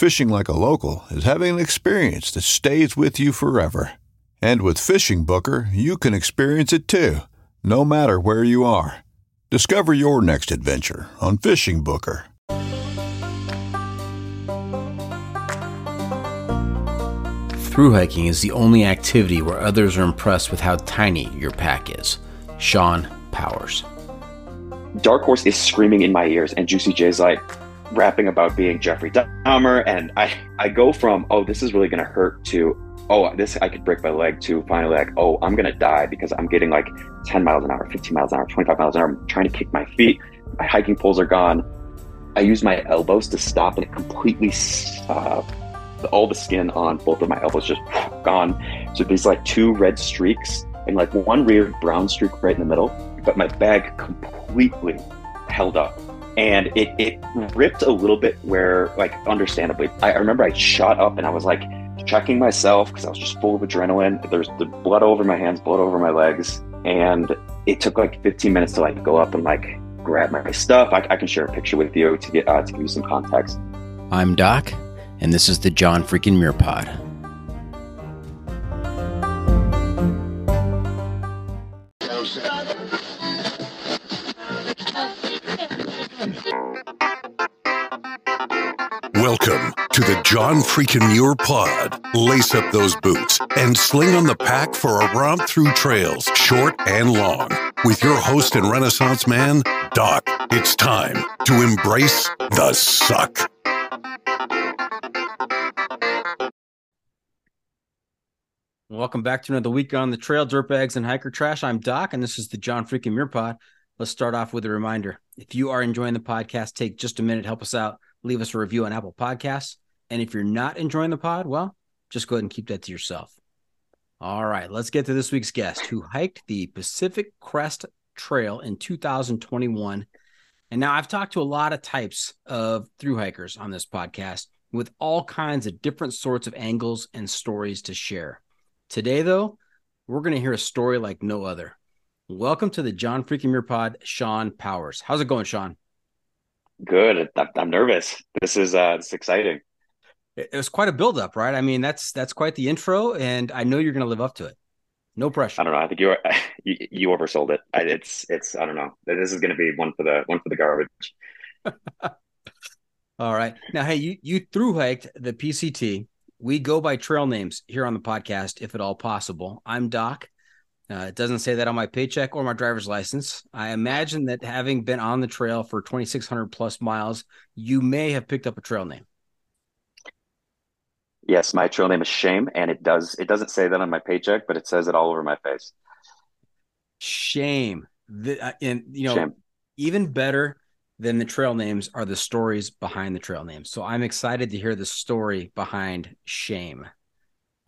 Fishing like a local is having an experience that stays with you forever. And with FishingBooker, you can experience it too, no matter where you are. Discover your next adventure on FishingBooker. Through hiking is the only activity where others are impressed with how tiny your pack is. Sean Powers. Dark Horse is screaming in my ears, and Juicy J's like, rapping about being Jeffrey Dahmer, and I I go from oh this is really gonna hurt to oh this I could break my leg to finally like oh I'm gonna die because I'm getting like 10 miles an hour, 15 miles an hour, 25 miles an hour. I'm trying to kick my feet. My hiking poles are gone. I use my elbows to stop, and it completely uh, all the skin on both of my elbows just gone. So these like two red streaks and like one weird brown streak right in the middle. But my bag completely held up and it, it ripped a little bit where like understandably I, remember i shot up and i was like checking myself because i was just full of adrenaline. There's the blood over my hands blood over my legs. And it took like 15 minutes to like go up and like grab my stuff. I, I can share a picture with you to get uh, to give you some context. I'm doc and this is the john freaking muir pod John Freakin' Muir Pod. Lace up those boots and sling on the pack for a romp through trails, short and long. With your host and Renaissance man, Doc, it's time to embrace the suck. Welcome back to another week on the trail, dirtbags and hiker trash. I'm Doc, and this is the John Freakin' Muir Pod. Let's start off with a reminder. If you are enjoying the podcast, take just a minute, help us out leave us a review on Apple Podcasts. And if you're not enjoying the pod, well, just go ahead and keep that to yourself. All right, let's get to this week's guest who hiked the Pacific Crest Trail in 2021. And now I've talked to a lot of types of through hikers on this podcast with all kinds of different sorts of angles and stories to share. Today, though, we're going to hear a story like no other. Welcome to the John Freaking Muir Pod, Sean Powers. How's it going, Sean? Good. I'm nervous. This is uh, this is exciting. It was quite a buildup, right? I mean, that's that's quite the intro, and I know you're going to live up to it. No pressure. I don't know. I think you you, you oversold it. It's it's I don't know. This is going to be one for the one for the garbage. All right. Now, hey, you you through hiked the PCT. We go by trail names here on the podcast, if at all possible. I'm Doc. Uh, it doesn't say that on my paycheck or my driver's license. I imagine that having been on the trail for 2,600 plus miles, you may have picked up a trail name. Yes, my trail name is Shame, and it does it doesn't say that on my paycheck, but it says it all over my face. Shame. The, uh, and you know, Shame. even better than the trail names are the stories behind the trail names. So I'm excited to hear the story behind Shame.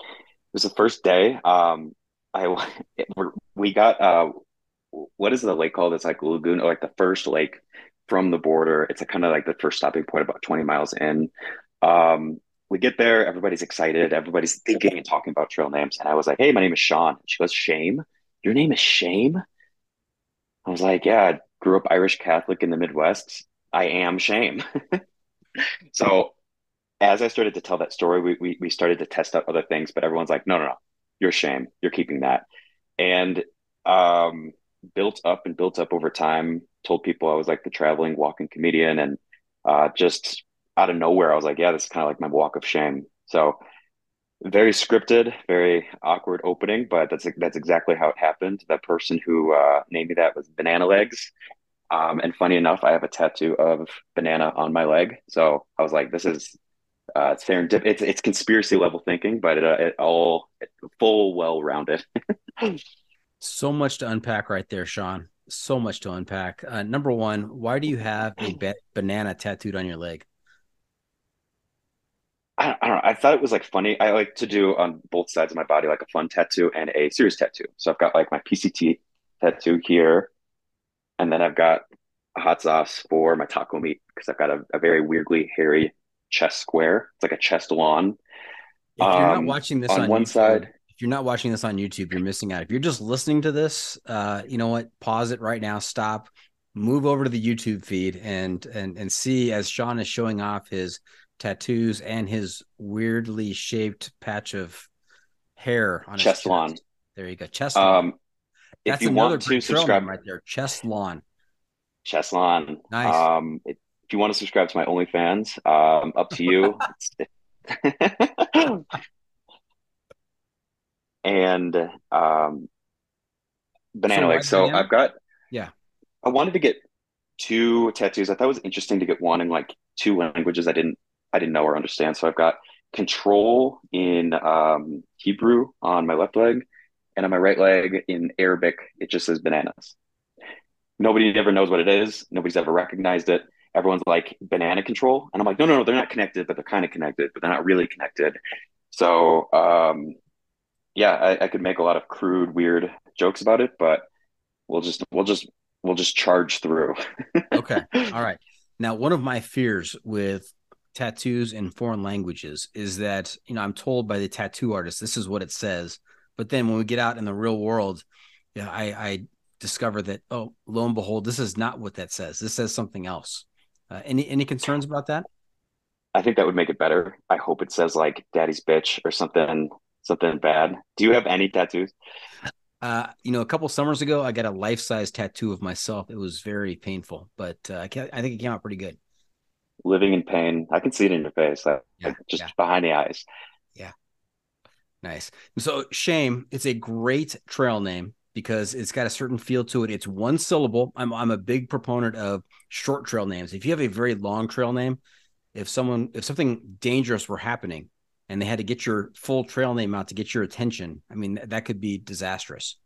It was the first day. Um, I it, we got uh, what is the lake called? It's like lagoon, or like the first lake from the border. It's a kind of like the first stopping point, about 20 miles in. Um, we get there, everybody's excited, everybody's thinking and talking about trail names. And I was like, Hey, my name is Sean. She goes, Shame? Your name is Shame? I was like, Yeah, I grew up Irish Catholic in the Midwest. I am Shame. so as I started to tell that story, we, we we started to test out other things, but everyone's like, no, no, no, you're Shame. You're keeping that. And um built up and built up over time, told people I was like the traveling walking comedian and uh just out of nowhere, I was like, yeah, this is kind of like my walk of shame. So very scripted, very awkward opening, but that's that's exactly how it happened. That person who uh, named me that was Banana Legs. Um, and funny enough, I have a tattoo of banana on my leg. So I was like, this is uh, serendip. It's it's conspiracy level thinking, but it, uh, it all it, full well rounded. so much to unpack right there, Sean. So much to unpack. Uh, number one, why do you have a ba- banana tattooed on your leg? I, I, don't know. I thought it was like funny. I like to do on both sides of my body, like a fun tattoo and a serious tattoo. So I've got like my PCT tattoo here, and then I've got a hot sauce for my taco meat because I've got a, a, very weirdly hairy chest square. It's like a chest lawn. If you're um, not watching this on, on one YouTube, side, if you're not watching this on YouTube, you're missing out. If you're just listening to this, uh, you know what? Pause it right now. Stop. Move over to the YouTube feed and and and see as Sean is showing off his tattoos and his weirdly shaped patch of hair on chest, chest. lawn. There you go, chest lawn. Um, That's if you want to subscribe right there, chest lawn. Chest lawn. Nice. Um, if you want to subscribe to my OnlyFans, um, up to you. and um, banana so legs. So banana? I've got. Yeah. I wanted to get two tattoos. I thought it was interesting to get one in like two languages I didn't I didn't know or understand. So I've got control in um, Hebrew on my left leg, and on my right leg in Arabic, it just says bananas. Nobody ever knows what it is. Nobody's ever recognized it. Everyone's like banana control, and I'm like, no, no, no, they're not connected, but they're kind of connected, but they're not really connected. So, um, yeah, I, I could make a lot of crude, weird jokes about it, but we'll just we'll just we'll just charge through. okay, all right. Now, one of my fears with tattoos in foreign languages is that you know I'm told by the tattoo artist this is what it says, but then when we get out in the real world, yeah, I, I discover that oh, lo and behold, this is not what that says. This says something else. Uh, any any concerns about that? I think that would make it better. I hope it says like "Daddy's bitch" or something something bad. Do you have any tattoos? Uh, you know, a couple summers ago, I got a life size tattoo of myself. It was very painful, but uh, I, I think it came out pretty good living in pain. I can see it in your face, like, yeah, just yeah. behind the eyes. Yeah. Nice. So, Shame, it's a great trail name because it's got a certain feel to it. It's one syllable. I'm I'm a big proponent of short trail names. If you have a very long trail name, if someone if something dangerous were happening and they had to get your full trail name out to get your attention, I mean that could be disastrous.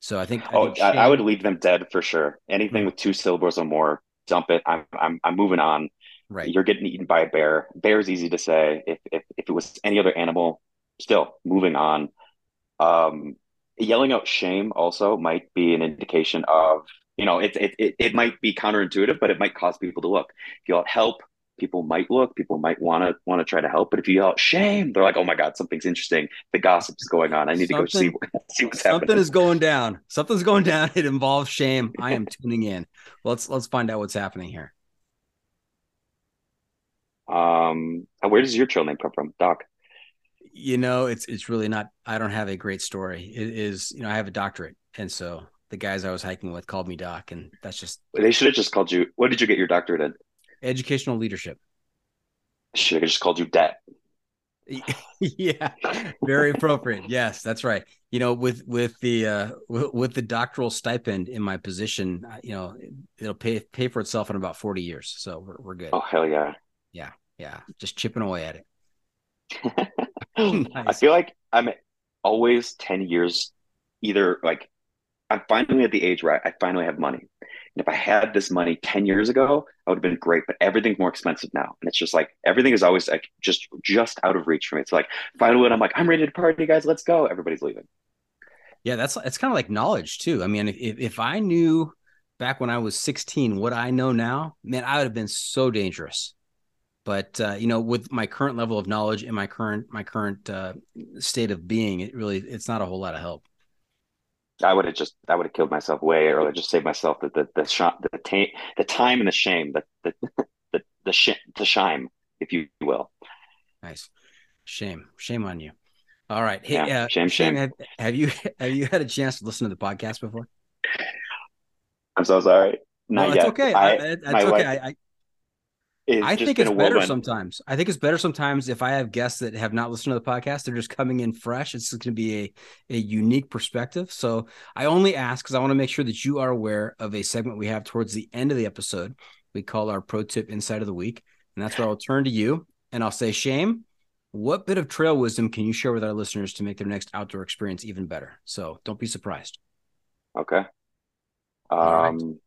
So I think oh, I, think Shame, I would leave them dead for sure. Anything mm-hmm. with two syllables or more, dump it. I'm I'm I'm moving on. Right. You're getting eaten by a bear. Bear is easy to say. If, if, if it was any other animal, still moving on. Um, yelling out shame also might be an indication of, you know, it, it, it, it might be counterintuitive, but it might cause people to look. If you yell help, people might look, people might want to want to try to help. But if you yell shame, they're like, oh my God, something's interesting. The gossip is going on. I need something, to go see, see what's happening. Something is going down. Something's going down. It involves shame. I am tuning in. Let's let's find out what's happening here. Um, where does your trail name come from, Doc? You know, it's it's really not. I don't have a great story. It is, you know, I have a doctorate, and so the guys I was hiking with called me Doc, and that's just. They should have just called you. What did you get your doctorate in? Educational leadership. Should have just called you Det. yeah, very appropriate. Yes, that's right. You know, with with the uh with, with the doctoral stipend in my position, uh, you know, it'll pay pay for itself in about forty years. So we're we're good. Oh hell yeah! Yeah, yeah, just chipping away at it. I feel like I'm always 10 years either like I'm finally at the age where I, I finally have money. And if I had this money 10 years ago, I would have been great, but everything's more expensive now. And it's just like everything is always like just just out of reach for me. It's like finally when I'm like, I'm ready to party, guys, let's go. Everybody's leaving. Yeah, that's it's kind of like knowledge too. I mean, if if I knew back when I was 16 what I know now, man, I would have been so dangerous. But uh, you know, with my current level of knowledge and my current my current uh, state of being, it really it's not a whole lot of help. I would have just I would have killed myself way earlier, just saved myself the the the sh- the, ta- the time and the shame, the the the the, sh- the shame if you will. Nice, shame, shame on you. All right, hey, Yeah, uh, shame, shame. Have, have you have you had a chance to listen to the podcast before? I'm so sorry. Not no, it's yet. okay. I, I, it's my okay. wife- I, I, think it's better sometimes. I think it's better sometimes if I have guests that have not listened to the podcast. They're just coming in fresh. It's going to be a, a unique perspective. So I only ask because I want to make sure that you are aware of a segment we have towards the end of the episode. We call our pro tip inside of the week. And that's where I'll turn to you and I'll say, Shame, what bit of trail wisdom can you share with our listeners to make their next outdoor experience even better? So don't be surprised. Okay. Um,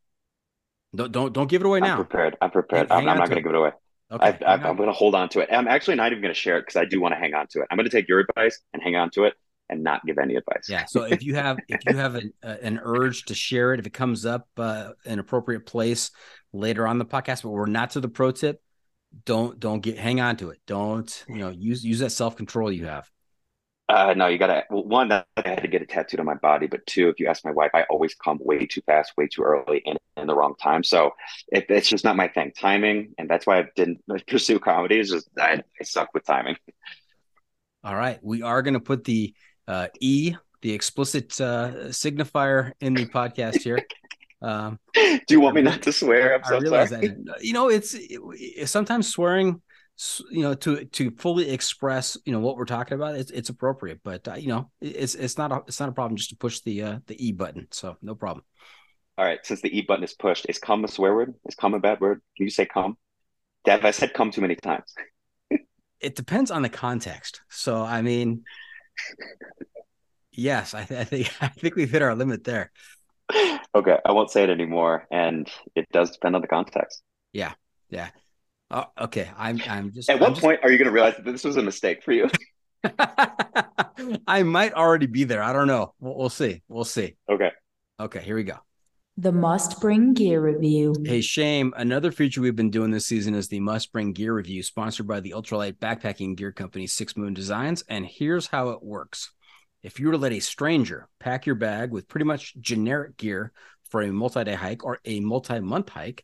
Don't don't don't give it away now. I'm now. prepared. I'm prepared. Hang I'm, I'm not going to give it away. Okay. I, I'm going to hold on to it. I'm actually not even going to share it because I do want to hang on to it. I'm going to take your advice and hang on to it and not give any advice. Yeah. So if you have if you have an, uh, an urge to share it, if it comes up uh, an appropriate place later on the podcast, but we're not to the pro tip, don't don't get hang on to it. Don't you know use use that self control you have. Uh, no, you got to. Well, one, I had to get it tattooed on my body, but two, if you ask my wife, I always come way too fast, way too early, and in the wrong time. So it, it's just not my thing. Timing, and that's why I didn't pursue comedy. Is just I, I suck with timing. All right, we are going to put the uh, e the explicit uh, signifier in the podcast here. Um, Do you want me not to swear? I'm so sorry. that you know it's it, sometimes swearing you know to to fully express you know what we're talking about it's, it's appropriate but uh, you know it's it's not a it's not a problem just to push the uh the e button so no problem All right, since the E button is pushed, is come a swear word? Is come a bad word? Can you say come? Dad, I said come too many times. it depends on the context so i mean yes i, I think i think we've hit our limit there Okay, I won't say it anymore, and it does depend on the context. Yeah yeah oh, okay i'm i'm just At I'm what just- point are you going to realize that this was a mistake for you? i might already be there i don't know we'll, we'll see we'll see Okay. okay here we go The must bring gear review. Hey, Shame, another feature we've been doing this season is the Must Bring Gear Review, sponsored by the ultralight backpacking gear company Six Moon Designs. And here's how it works if you were to let a stranger pack your bag with pretty much generic gear for a multi day hike or a multi month hike,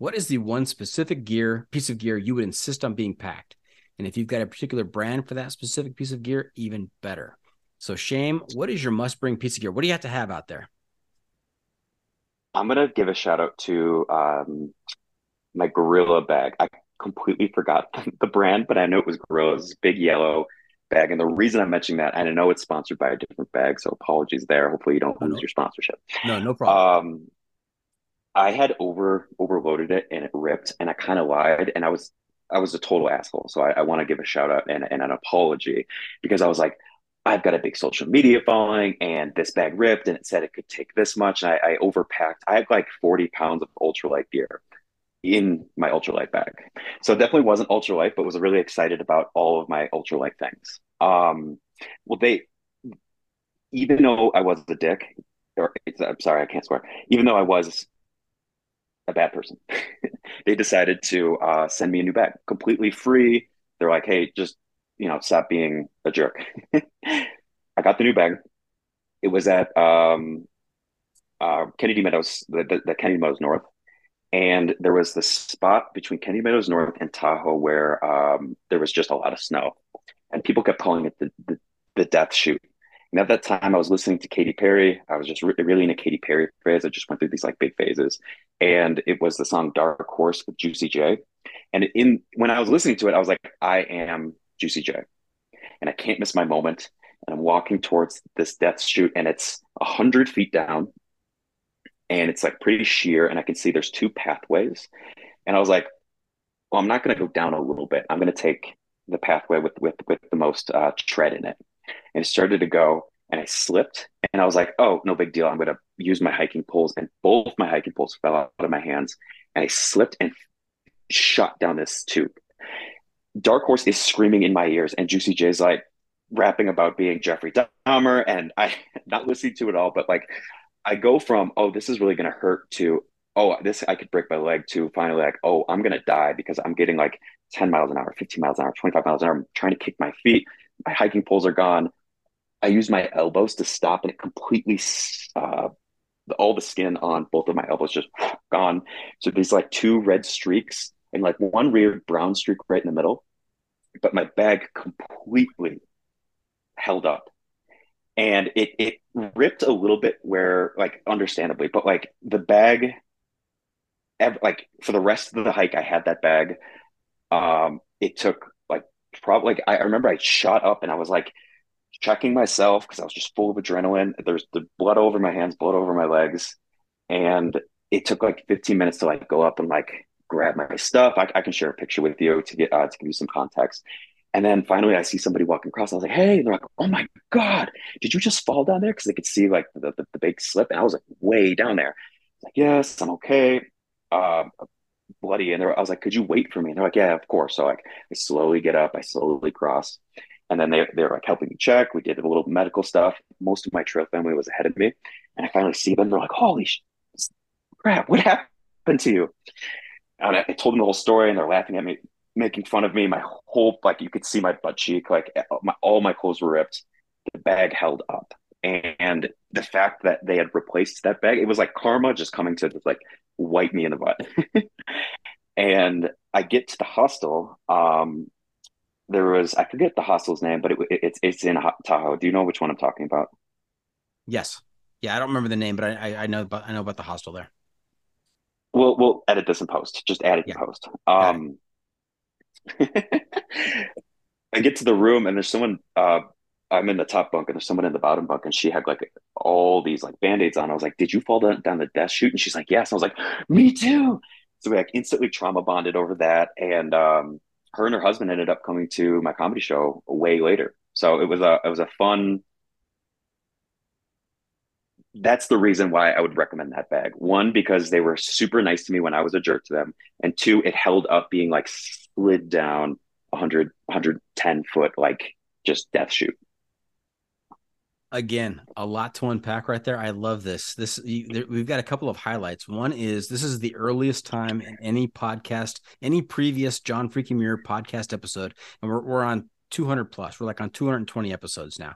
what is the one specific gear piece of gear you would insist on being packed? And if you've got a particular brand for that specific piece of gear, even better. So, Shame, what is your must bring piece of gear? What do you have to have out there? I'm going to give a shout out to um, my Gorilla bag. I completely forgot the brand, but I know it was Gorilla's big yellow bag. And the reason I'm mentioning that, and I know it's sponsored by a different bag, so apologies there. Hopefully, you don't Oh, lose no. your sponsorship. No, no problem. Um, I had over overloaded it and it ripped, and I kind of lied, and I was I was a total asshole. So I, I want to give a shout out and, and an apology because I was like, I've got a big social media following, and this bag ripped, and it said it could take this much, and I, I overpacked. I had like 40 pounds of ultralight gear in my ultralight bag, so it definitely wasn't ultralight, but was really excited about all of my ultralight things. Um, well, they even though I was a dick, or I'm sorry, I can't swear. Even though I was a bad person. they decided to uh, send me a new bag completely free. They're like, hey, just, you know, stop being a jerk. I got the new bag. It was at um, uh, Kennedy Meadows, the, the, the Kennedy Meadows North. And there was this spot between Kennedy Meadows North and Tahoe where um, there was just a lot of snow. And people kept calling it the, the, the death chute. And at that time, I was listening to Katy Perry. I was just re- really in a Katy Perry phase. I just went through these like big phases, and it was the song "Dark Horse" with Juicy J. And in when I was listening to it, I was like, "I am Juicy J," and I can't miss my moment. And I'm walking towards this death chute, and it's a hundred feet down, and it's like pretty sheer, and I can see there's two pathways. And I was like, "Well, I'm not going to go down a little bit. I'm going to take the pathway with with with the most uh, tread in it, and it started to go, and I slipped, and I was like, oh, no big deal. I'm gonna use my hiking poles, and both my hiking poles fell out of my hands, and I slipped and shot down this tube. Dark Horse is screaming in my ears, and Juicy J's like rapping about being Jeffrey Dahmer, and I not listening to it all, but like I go from oh this is really gonna hurt to oh this I could break my leg to finally like oh I'm gonna die because I'm getting like 10 miles an hour, 15 miles an hour, 25 miles an hour. I'm trying to kick my feet. My hiking poles are gone. I use my elbows to stop, and it completely uh, all the skin on both of my elbows just gone. So these like two red streaks and like one weird brown streak right in the middle. But my bag completely held up. And it it ripped a little bit where like understandably, but like the bag like for the rest of the hike I had that bag. Um it took like probably like I remember I shot up and I was like checking myself because I was just full of adrenaline. There's the blood over my hands, blood over my legs. And it took like 15 minutes to like go up and like grab my stuff. I, I can share a picture with you to get uh, to give you some context. And then finally, I see somebody walking across. I was like, "Hey!" And they're like, "Oh my god, did you just fall down there?" Because they could see like the, the, the big slip, and I was like way down there. like, "Yes, I'm okay." Uh, bloody, and I was like, "Could you wait for me?" And they're like, "Yeah, of course." So like, I slowly get up, I slowly cross, and then they they're like helping me check. We did a little medical stuff. Most of my trail family was ahead of me, and I finally see them. They're like, "Holy crap, what happened to you?" And I, I told them the whole story, and they're laughing at me making fun of me. My whole like you could see my butt cheek, like my, all my clothes were ripped. The bag held up, and the fact that they had replaced that bag, it was like karma just coming to just like wipe me in the butt. and I get to the hostel. Um, there was I forget the hostel's name, but it, it, it's it's in Tahoe. Do you know which one I'm talking about? Yes. Yeah, I don't remember the name, but I I, know about I know about the hostel there. We'll we'll edit this in post. Just add it yeah. in post. Um, I get to the room and there's someone. Uh, I'm in the top bunk and there's someone in the bottom bunk and she had like all these like band-aids on. I was like, "Did you fall down, down the death chute?" And she's like, "Yes." And I was like, "Me too." So we like instantly trauma bonded over that, and um, her and her husband ended up coming to my comedy show way later. So it was a it was a fun that's the reason why I would recommend that bag. One, because they were super nice to me when I was a jerk to them. And two, it held up being like slid down 100, 110 foot, like just death chute. Again, a lot to unpack right there. I love this. This you, there, we've got a couple of highlights. One is this is the earliest time in any podcast, any previous John Freakin' Muir podcast episode, and we're we're on 200 plus. We're like on 220 episodes now.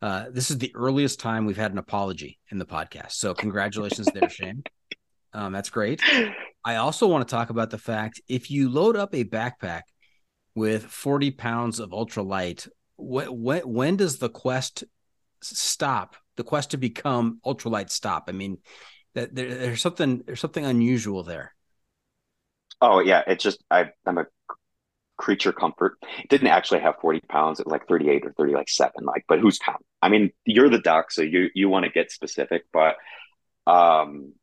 Uh, this is the earliest time we've had an apology in the podcast. So congratulations there, Shame. Um, that's great. I also want to talk about the fact if you load up a backpack with 40 pounds of ultralight, when, when, when does the quest stop? The quest to become ultralight stop? I mean, that there, there's something there's something unusual there. Oh yeah, it's just I, I'm a creature comfort. Didn't actually have 40 pounds. It was like 38 or 30, like seven. Like, but who's counting? I mean, you're the doc, so you you want to get specific, but um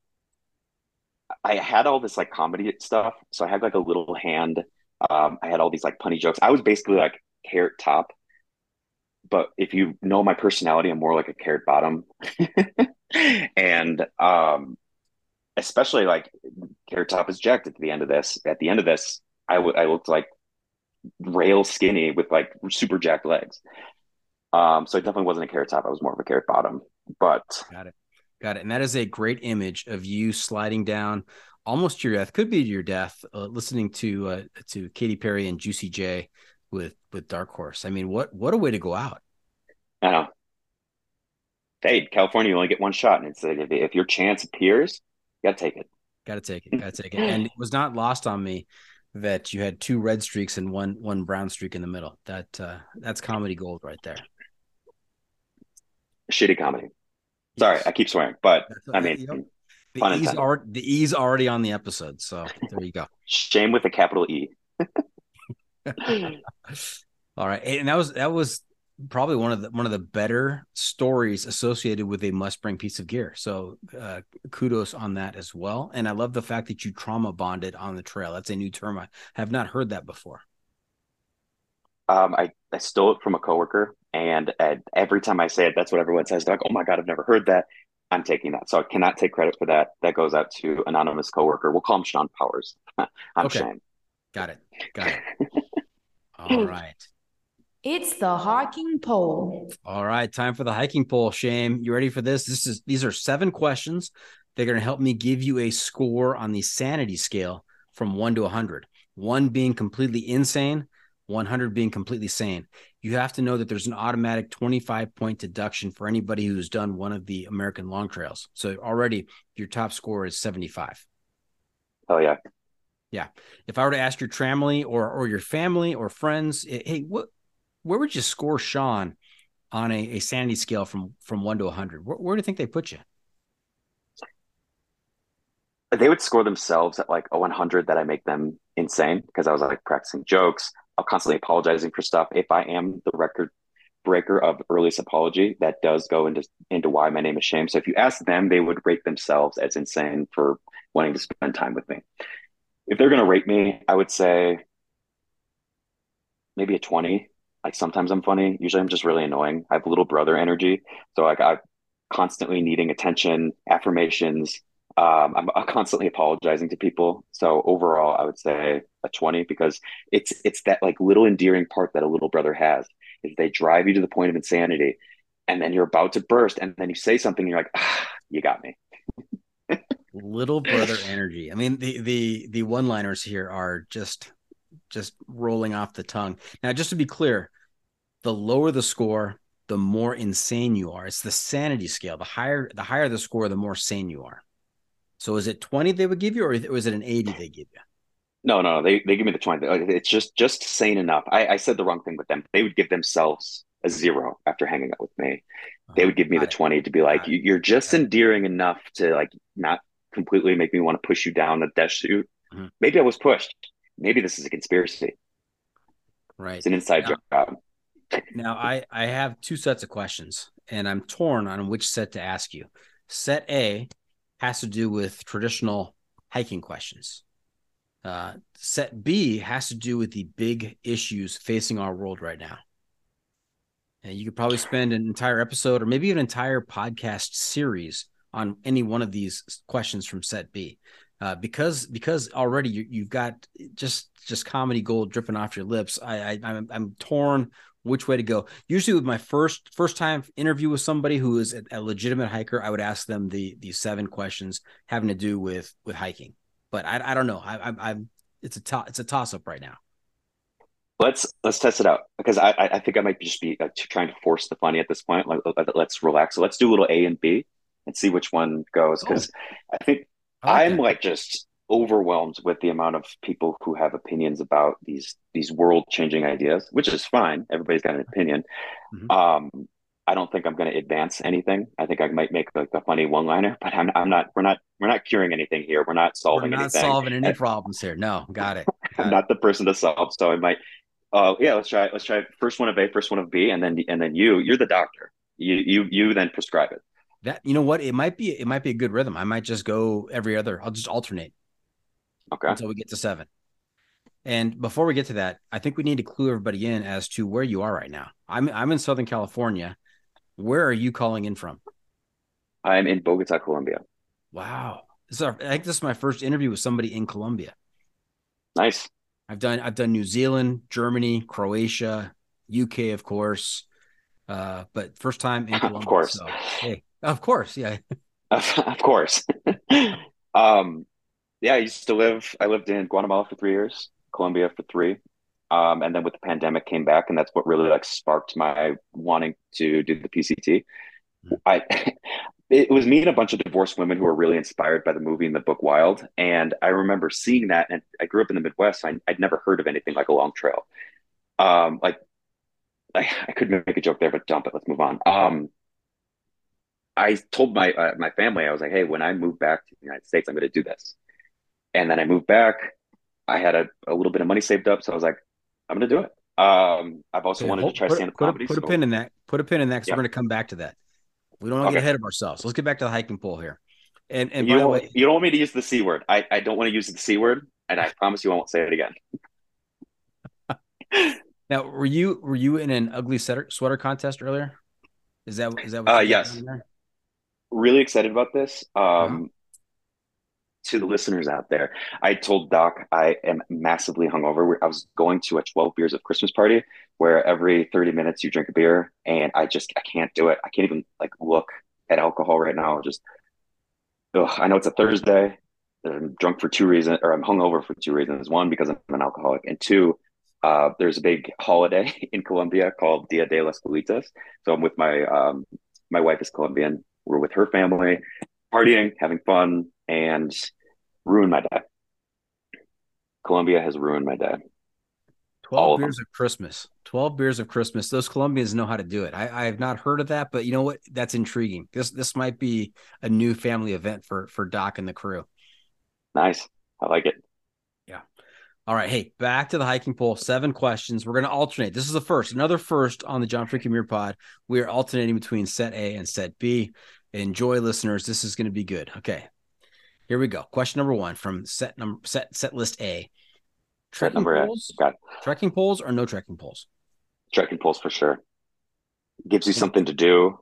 I had all this like comedy stuff. So I had like a little hand. Um, I had all these like punny jokes. I was basically like carrot top. But if you know my personality, I'm more like a carrot bottom. and um especially like carrot top is jacked at the end of this. At the end of this, I, w- I looked like rail skinny with like super jacked legs. Um, so it definitely wasn't a carrot top. I was more of a carrot bottom. But got it, got it. And that is a great image of you sliding down almost to your death. Could be your death. Uh, listening to uh, to Katy Perry and Juicy J with with Dark Horse. I mean, what what a way to go out. I know. Hey, California, you only get one shot, and it's like if, if your chance appears, you gotta take it. Gotta take it. Gotta take it. And it was not lost on me that you had two red streaks and one one brown streak in the middle. That uh, that's comedy gold right there. Shitty comedy. Sorry, I keep swearing, but I mean, you know, the E's already the E's already on the episode, so there you go. Shame with a capital E. All right, and that was that was probably one of the one of the better stories associated with a must bring piece of gear. So uh, kudos on that as well. And I love the fact that you trauma bonded on the trail. That's a new term. I have not heard that before. Um, I, I stole it from a coworker, and uh, every time I say it, that's what everyone says. They're like, "Oh my god, I've never heard that." I'm taking that, so I cannot take credit for that. That goes out to anonymous coworker. We'll call him Sean Powers. I'm Okay. Shane. Got it. Got it. All right. It's the hiking pole. All right, time for the hiking pole. Shame, you ready for this? This is these are seven questions. They're going to help me give you a score on the sanity scale from one to 100. One being completely insane, 100 being completely sane. You have to know that there's an automatic 25 point deduction for anybody who's done one of the American long trails. So already your top score is 75. Oh yeah. If I were to ask your family or or your family or friends, hey, what where would you score Sean on a, a sanity scale from from one to 100? Where, where do you think they put you? they would score themselves at like a 100 that I make them insane because I was like practicing jokes. I'm constantly apologizing for stuff. If I am the record breaker of earliest apology, that does go into into why my name is shame. So if you ask them, they would rate themselves as insane for wanting to spend time with me. If they're going to rate me, I would say maybe a 20. Like sometimes I'm funny. Usually I'm just really annoying. I have little brother energy. So like I'm constantly needing attention, affirmations, um, I'm, constantly apologizing to people. So overall, I would say a 20 because it's it's that like little endearing part that a little brother has is they drive you to the point of insanity, and then you're about to burst, and then you say something, and you're like, ah, you got me. Little brother energy. I mean, the the the one liners here are just just rolling off the tongue. Now, just to be clear, the lower the score, the more insane you are. It's the sanity scale. The higher the higher the score, the more sane you are. So is it 20 they would give you, or was it an 80 they give you? No, no, they they give me the 20. It's just just sane enough. I, I said the wrong thing with them. They would give themselves a zero after hanging out with me. They oh, would give me the 20 to be like, "You- you're just endearing enough to like not completely make me want to push you down the death chute. Mhm. Maybe I was pushed. Maybe this is a conspiracy. Right. It's an inside Yeah. job. Now I I have two sets of questions and I'm torn on which set to ask you. Set A has to do with traditional hiking questions. Uh, set B has to do with the big issues facing our world right now. And you could probably spend an entire episode or maybe an entire podcast series on any one of these questions from set B. Uh, because because already you, you've got just just comedy gold dripping off your lips. I, I I'm I'm torn which way to go. Usually, with my first first time interview with somebody who is a, a legitimate hiker, I would ask them the the seven questions having to do with with hiking. But I I don't know. I, I'm I'm it's a to, it's a toss up right now. Let's let's test it out because I I I think I might just be uh, trying to force the funny at this point. Like, let's relax. So let's do a little A and B and see which one goes because I think I like I'm that. like just overwhelmed with the amount of people who have opinions about these these world changing ideas, which is fine. Everybody's got an opinion. Mhm. Um, I don't think I'm going to advance anything. I think I might make like a funny one liner, but I'm I'm not. We're not we're not curing anything here. We're not solving. We're not anything. solving any And problems here. No, got it. I'm it. not the person to solve. So I might. Uh, yeah, let's try. Let's try first one of A, first one of B, and then and then you. You're the doctor. You you you then prescribe it. That you know what? It might be it might be a good rhythm. I might just go every other. I'll just alternate Okay. until we get to seven. And before we get to that, I think we need to clue everybody in as to where you are right now. I'm I'm in Southern California. Where are you calling in from? I'm in Bogota, Colombia. Wow. This is our, I think this is my first interview with somebody in Colombia. Nice. I've done I've done New Zealand, Germany, Croatia, UK, of course. Uh, but first time in Of course. So, hey, of course, yeah. Of, of course. um, yeah, I used to live. I lived in Guatemala for three years, Colombia for three, um, and then with the pandemic, came back, and that's what really like sparked my wanting to do the PCT. I. It was me and a bunch of divorced women who were really inspired by the movie and the book Wild. And I remember seeing that. And I grew up in the Midwest. I, I'd never heard of anything like a long trail. Um, like, I, I could make a joke there, but dump it. Let's move on. Um, I told my uh, my family, I was like, hey, when I move back to the United States, I'm going to do this. And then I moved back. I had a, a little bit of money saved up, so I was like, I'm going to do it. Um, I've also Okay, wanted hold- to try stand up put a- comedy. put a pin in that. Put a pin in that because Yeah. we're going to come back to that. We don't want to get ahead of ourselves. Let's get back to the hiking pole here. And and you, by don't, way, you don't want me to use the C word. I, I don't want to use the C word, and I promise you I won't say it again. Now, were you were you in an ugly sweater, sweater contest earlier? Is that is that what Uh, yes. Really excited about this. Um, Uh-huh. to the listeners out there, I told Doc I am massively hungover. I was going to a 12 beers of Christmas party where every 30 minutes you drink a beer, and I just I can't do it. I can't even like look at alcohol right now. Just ugh, I know it's a Thursday. I'm drunk for two reasons, or I'm hungover for two reasons. One, because I'm an alcoholic, and two, uh, there's a big holiday in Colombia called Dia de las Velitas. So I'm with my um, my wife is Colombian. We're with her family, partying, having fun, and ruined my day. Colombia has ruined my day. All Twelve of beers of Christmas. Twelve beers of Christmas. Those Colombians know how to do it. I, I have not heard of that, but you know what? That's intriguing. This this might be a new family event for for Doc and the crew. Nice. I like it. All right, hey, back to the hiking pole. Seven questions. We're going to alternate. This is the first, another first on the John Freaking Muir Pod. We are alternating between set A and set B. Enjoy, listeners. This is going to be good. Okay, here we go. Question number one from set number set set list A. Set Trekking poles, Got trekking poles, or no trekking poles? trekking poles for sure. Gives you something to do.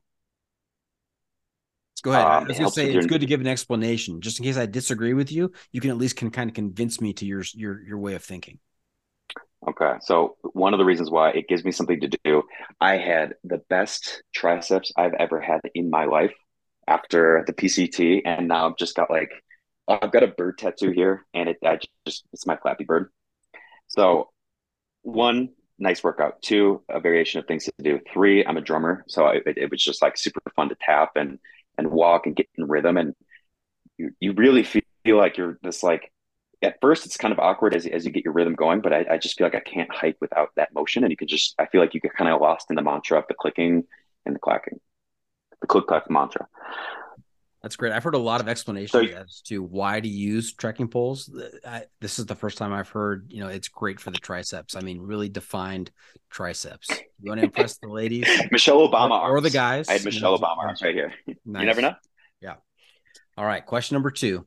Go ahead. Um, I was going to say it's your- good to give an explanation, just in case I disagree with you. You can at least can kind of convince me to your your your way of thinking. Okay, so one of the reasons why it gives me something to do, I had the best triceps I've ever had in my life after the PCT, and now I've just got like I've got a bird tattoo here, and it I just it's my Flappy Bird. So one, nice workout. Two, a variation of things to do. Three, I'm a drummer, so it, it was just like super fun to tap and and walk and get in rhythm, and you you really feel like you're this like at first it's kind of awkward as, as you get your rhythm going, but I, I just feel like I can't hike without that motion. And you can just, I feel like you get kind of lost in the mantra of the clicking and the clacking, the click clack mantra. That's great. I've heard a lot of explanations So- as to why to use trekking poles. I, this is the first time I've heard, you know, it's great for the triceps. I mean, really defined triceps. You want to impress the ladies Michelle Obama or, or the guys? I had Michelle You know, Obama arms right here. You never know. Yeah. All right. Question number two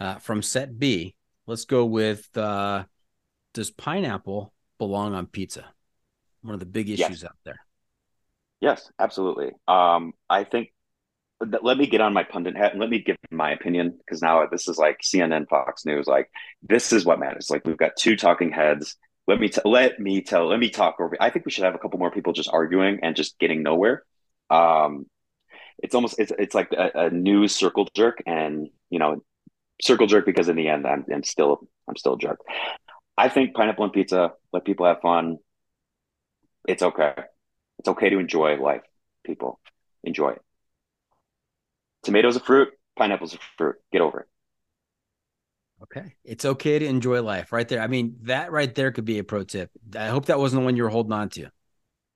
uh, from set B. Let's go with uh, Does pineapple belong on pizza? One of the big Yes. issues out there. Yes, absolutely. Um, I think th- let me get on my pundit hat and let me give my opinion because now this is like CNN, Fox News. Like this is what matters. Like we've got two talking heads. Let me t- let me tell. Let me talk over. I think we should have a couple more people just arguing and just getting nowhere. Um, it's almost it's it's like a, a news circle jerk, and you know, circle jerk because in the end, I'm, I'm still I'm still a jerk. I think pineapple and pizza. Let people have fun. It's okay. It's okay to enjoy life, people. Enjoy it. Tomatoes a fruit, pineapples a fruit. Get over it. Okay. It's okay to enjoy life right there. I mean, that right there could be a pro tip. I hope that wasn't the one you were holding on to.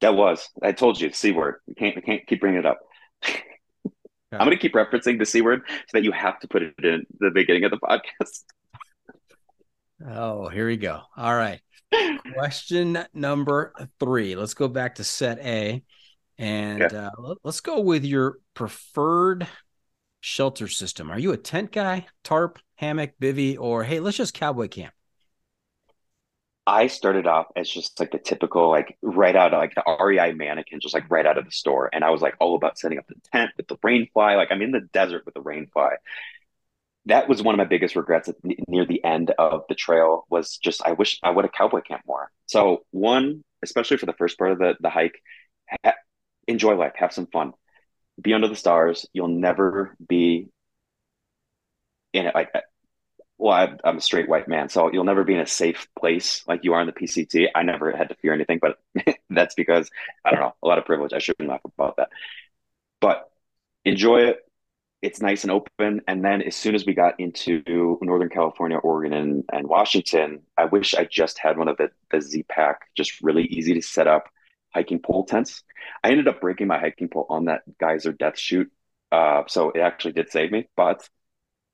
That was. I told you, C word. We can't we can't keep bringing it up. I'm gonna keep referencing the C word so that you have to put it in the beginning of the podcast. Oh, here we go. All right. Question number three. Let's go back to set A and Okay. uh, let's go with your preferred shelter system. Are you a tent guy, tarp, hammock, bivy, or hey, let's just cowboy camp? I started off as just like the typical, like right out of like the REI mannequin, just like right out of the store. And I was like all about setting up the tent with the rain fly. Like I'm in the desert with the rain fly. That was one of my biggest regrets near the end of the trail was just I wish I would have cowboy camped more. So one, especially for the first part of the, the hike, ha- enjoy life, have some fun, be under the stars. You'll never be in it like well, I, I'm a straight white man, so you'll never be in a safe place like you are in the PCT. I never had to fear anything, but that's because I don't know a lot of privilege. I shouldn't laugh about that, but enjoy it. It's nice and open. And then as soon as we got into Northern California, Oregon, and, and Washington, I wish I just had one of the the Z Pack, just really easy to set up hiking pole tents. I ended up breaking my hiking pole on that geyser death chute, uh, so it actually did save me, but.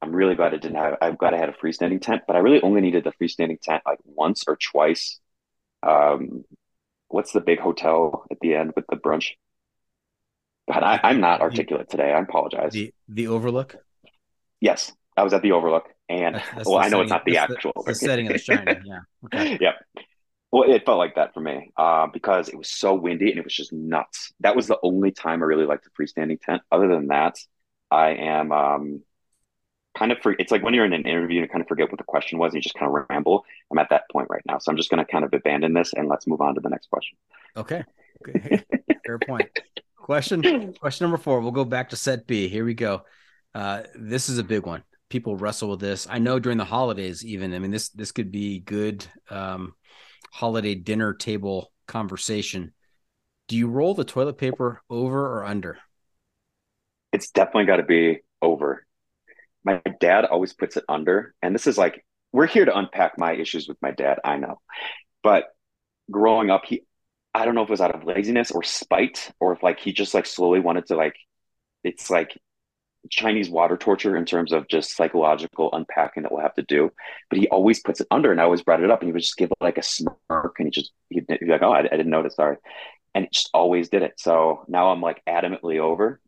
I'm really glad I didn't have. I'm glad I had a freestanding tent, but I really only needed the freestanding tent like once or twice. Um, what's the big hotel at the end with the brunch? God, I, I'm not articulate today. I apologize. The the overlook. yes, I was at the Overlook, and That's- that's well, I know it's not the actual. the setting of the shining. Yeah. Okay. yep. Well, it felt like that for me uh, because it was so windy and it was just nuts. That was the only time I really liked the freestanding tent. Other than that, I am um, kind of. It's like when you're in an interview and you kind of forget what the question was and you just kind of ramble. I'm at that point right now, so I'm just going to kind of abandon this and let's move on to the next question. Okay, okay. fair point. Question question number four. We'll go back to set B. Here we go. Uh, this is a big one. People wrestle with this. I know during the holidays, even. I mean, this this could be good. Um, holiday dinner table conversation. Do you roll the toilet paper over or under? It's definitely got to be over. My dad always puts it under. And this is like, we're here to unpack my issues with my dad. I know. But growing up, he, I don't know if it was out of laziness or spite or if like he just like slowly wanted to like, it's like Chinese water torture in terms of just psychological unpacking that we'll have to do. But he always puts it under, and I always brought it up, and he would just give it like a smirk, and he just he'd, he'd be like, "Oh, I, I, didn't notice, sorry," and he just always did it. So now I'm like adamantly over.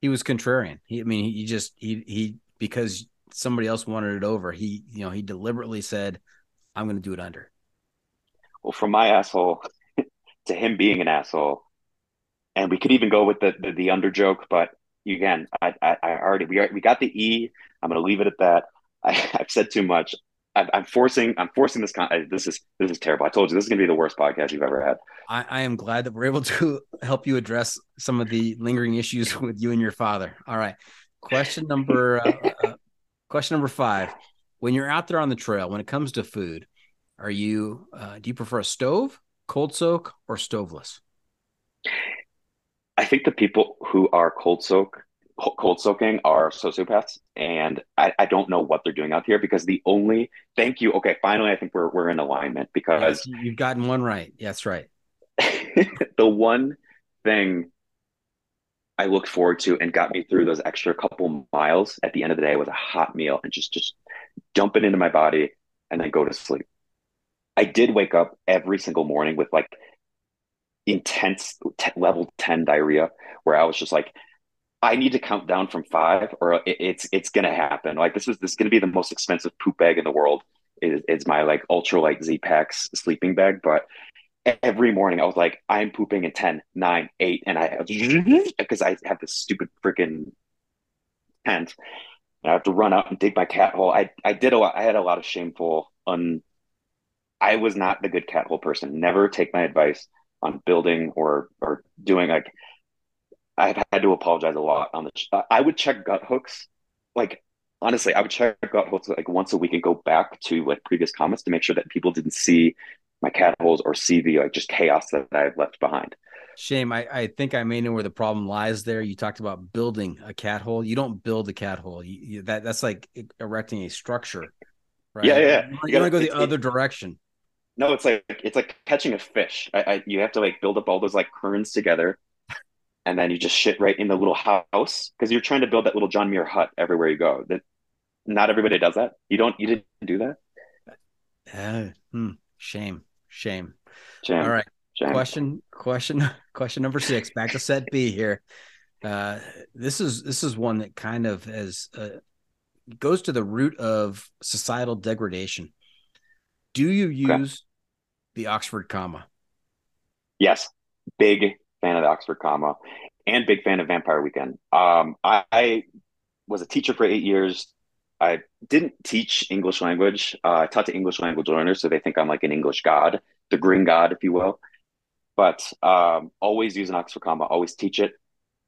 He was contrarian. He, I mean, he just he he because somebody else wanted it over. He you know he deliberately said, "I'm going to do it under." Well, from my asshole to him being an asshole, and we could even go with the the, the under joke, but again, I, I, I already we are, we got the E. I'm going to leave it at that. I, have said too much. I, am forcing. I'm forcing this. Con- this is this is terrible. I told you this is going to be the worst podcast you've ever had. I, I am glad that we're able to help you address some of the lingering issues with you and your father. All right. Question number uh, uh, question number five. When you're out there on the trail, when it comes to food, are you uh, do you prefer a stove, cold soak, or stoveless? Think the people who are cold soak cold soaking are sociopaths and I, I, don't know what they're doing out here because the only thank you okay finally i think we're, we're in alignment because yes, you've gotten one right. That's right. The one thing i looked forward to and got me through those extra couple miles at the end of the day was a hot meal and just just dump it into my body and then go to sleep. I did wake up every single morning with like intense t- level 10 diarrhea where I was just like, I need to count down from five or it, it's, it's going to happen. Like this is, this is going to be the most expensive poop bag in the world. It, it's my like ultralight Zpacks sleeping bag. But every morning I was like, I'm pooping in 10, 9, 8. And I, because I have this stupid freaking tent and I have to run out and dig my cat hole. I, I did a lot. I had a lot of shameful, un, I was not the good cat hole person. Never take my advice on building or or doing like I've had to apologize a lot on the. I would check Guthooks, like honestly, I would check Guthooks like once a week and go back to like previous comments to make sure that people didn't see my cat holes or see the like just chaos that I've left behind. Shame. I, I think I may know where the problem lies there. You talked about building a cat hole. You don't build a cat hole. You, you, that that's like erecting a structure. Right? Yeah, yeah. You, you, want to go the it, other direction. No, it's like it's like catching a fish. I, I, you have to like build up all those like currents together, and then you just shit right in the little house because you're trying to build that little John Muir hut everywhere you go. That not everybody does that. You don't. You didn't do that. Uh, hmm. Shame. Shame. Shame. All right. Shame. Question. Question. Question number six. Back to set B here. Uh, this is this is one that kind of as uh, goes to the root of societal degradation do you use okay. the Oxford comma? Yes, big fan of the Oxford comma, and big fan of Vampire Weekend. Um, I, I was a teacher for eight years. I didn't teach English language. Uh, I taught to English language learners, so they think I'm like an English god, the green god, if you will. But um, always use an Oxford comma. Always teach it.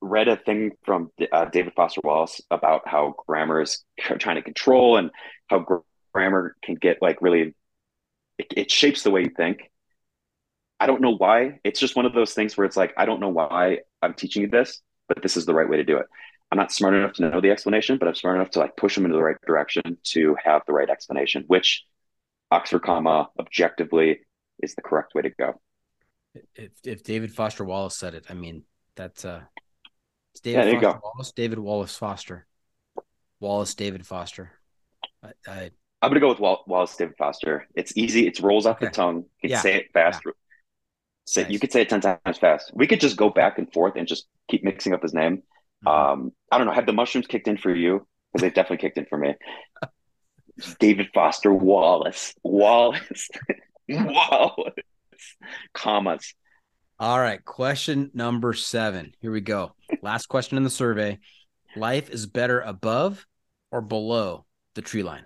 Read a thing from uh, David Foster Wallace about how grammar is trying to control and how gr- grammar can get like really it, it shapes the way you think. I don't know why. It's just one of those things where it's like, I don't know why I'm teaching you this, but this is the right way to do it. I'm not smart enough to know the explanation, but I'm smart enough to like push them into the right direction to have the right explanation, which Oxford comma objectively is the correct way to go. If, if David Foster Wallace said it, I mean, that's uh, David yeah, Foster Wallace, David Wallace Foster, Wallace David Foster. I, I I'm gonna go with Wall- Wallace David Foster. It's easy. It rolls off okay. the tongue. You can yeah. say it fast. Yeah. Say nice. you could say it ten times fast. We could just go back and forth and just keep mixing up his name. Mm-hmm. Um, I don't know. Have the mushrooms kicked in for you? Because they definitely kicked in for me. David Foster Wallace. Wallace. Wallace, Commas. All right. Question number seven. Here we go. Last question in the survey. Life is better above or below the tree line?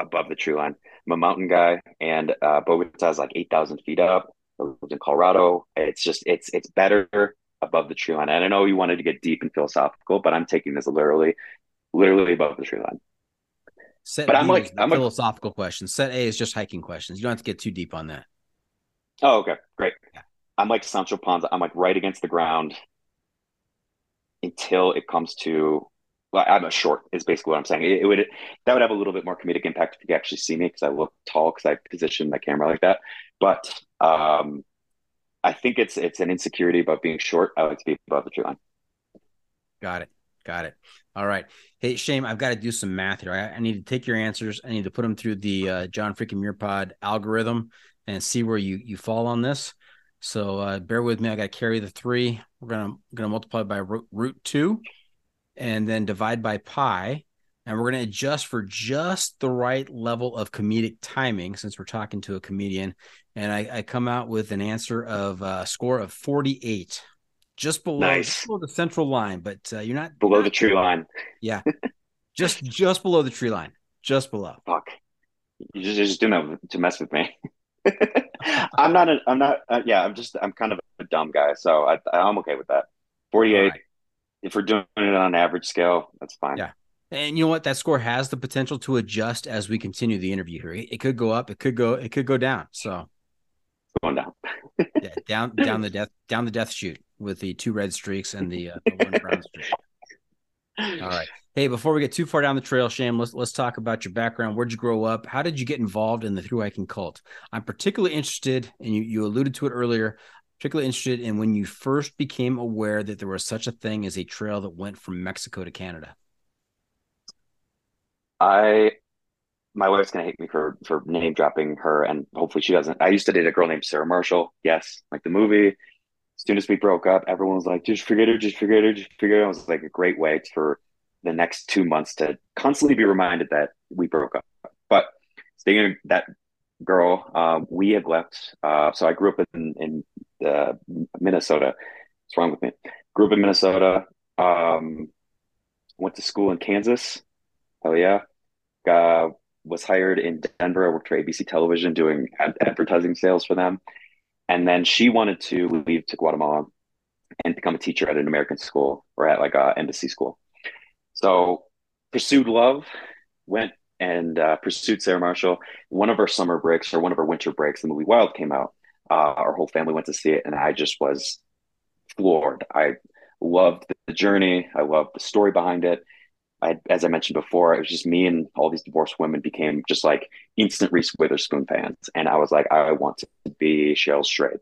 Above the tree line. I'm a mountain guy, and uh, Bogota is like 8,000 feet up. I lived in Colorado. It's just, it's, it's better above the tree line. And I know you wanted to get deep and philosophical, but I'm taking this literally, literally above the tree line. Set But I'm like- I'm a- philosophical questions. Set A is just hiking questions. You don't have to get too deep on that. Oh, okay, great. Yeah. I'm like Sancho Panza. I'm like right against the ground until it comes to. Well, I'm a short. Is basically what I'm saying. It, it would that would have a little bit more comedic impact if you could actually see me because I look tall because I position my camera like that. But um, I think it's it's an insecurity about being short. I like to be above the tree line. Got it. Got it. All right. Hey, Shame, I've got to do some math here. I, I need to take your answers. I need to put them through the uh, John Freakin' Muir Pod algorithm and see where you you fall on this. So uh, bear with me. I got to carry the three. We're gonna gonna multiply by root, root two, and then divide by pi, and we're gonna adjust for just the right level of comedic timing since we're talking to a comedian. And I, I come out with an answer of a score of forty eight, just below, Nice. just below the central line. But uh, you're not Below not the tree line. Yeah. just just below the tree line, just below. Fuck. You just, you're just doing that to mess with me. I'm not. A, I'm not. Uh, yeah. I'm just. I'm kind of a dumb guy, so I, I'm okay with that. 48. All right. If we're doing it on an average scale, that's fine. Yeah. And you know what? That score has the potential to adjust as we continue the interview here. It, could go up, it could go, it could go down. So Going down. yeah, down down the death down the death chute with the two red streaks and the, uh, the one brown streak. All right. Hey, before we get too far down the trail, Sham, let's let's talk about your background. Where'd you grow up? How did you get involved in the through hiking cult? I'm particularly interested, and you, you alluded to it earlier, particularly interested in when you first became aware that there was such a thing as a trail that went from Mexico to Canada. I, my wife's gonna hate me for for name dropping her, and hopefully she doesn't. I used to date a girl named Sarah Marshall. Yes, like the movie. As soon as we broke up, everyone was like, "Just forget her, just forget her, just forget her." It was like a great way for the next two months to constantly be reminded that we broke up. But speaking of that girl, um, we had left. Uh, so I grew up in in uh, Minnesota. What's wrong with me? Grew up in Minnesota. Um, went to school in Kansas. Oh yeah. Uh, was hired in Denver. I worked for ABC Television doing ad- advertising sales for them. And then she wanted to leave to Guatemala and become a teacher at an American school or at like a embassy school. So pursued love, went and uh, pursued Sarah Marshall. One of our summer breaks or one of our winter breaks, the movie Wild came out. Uh, our whole family went to see it, and I just was floored. I loved the journey. I loved the story behind it. I, as I mentioned before, it was just me and all these divorced women became just like instant Reese Witherspoon fans, and I was like, I want to be Cheryl Strayed.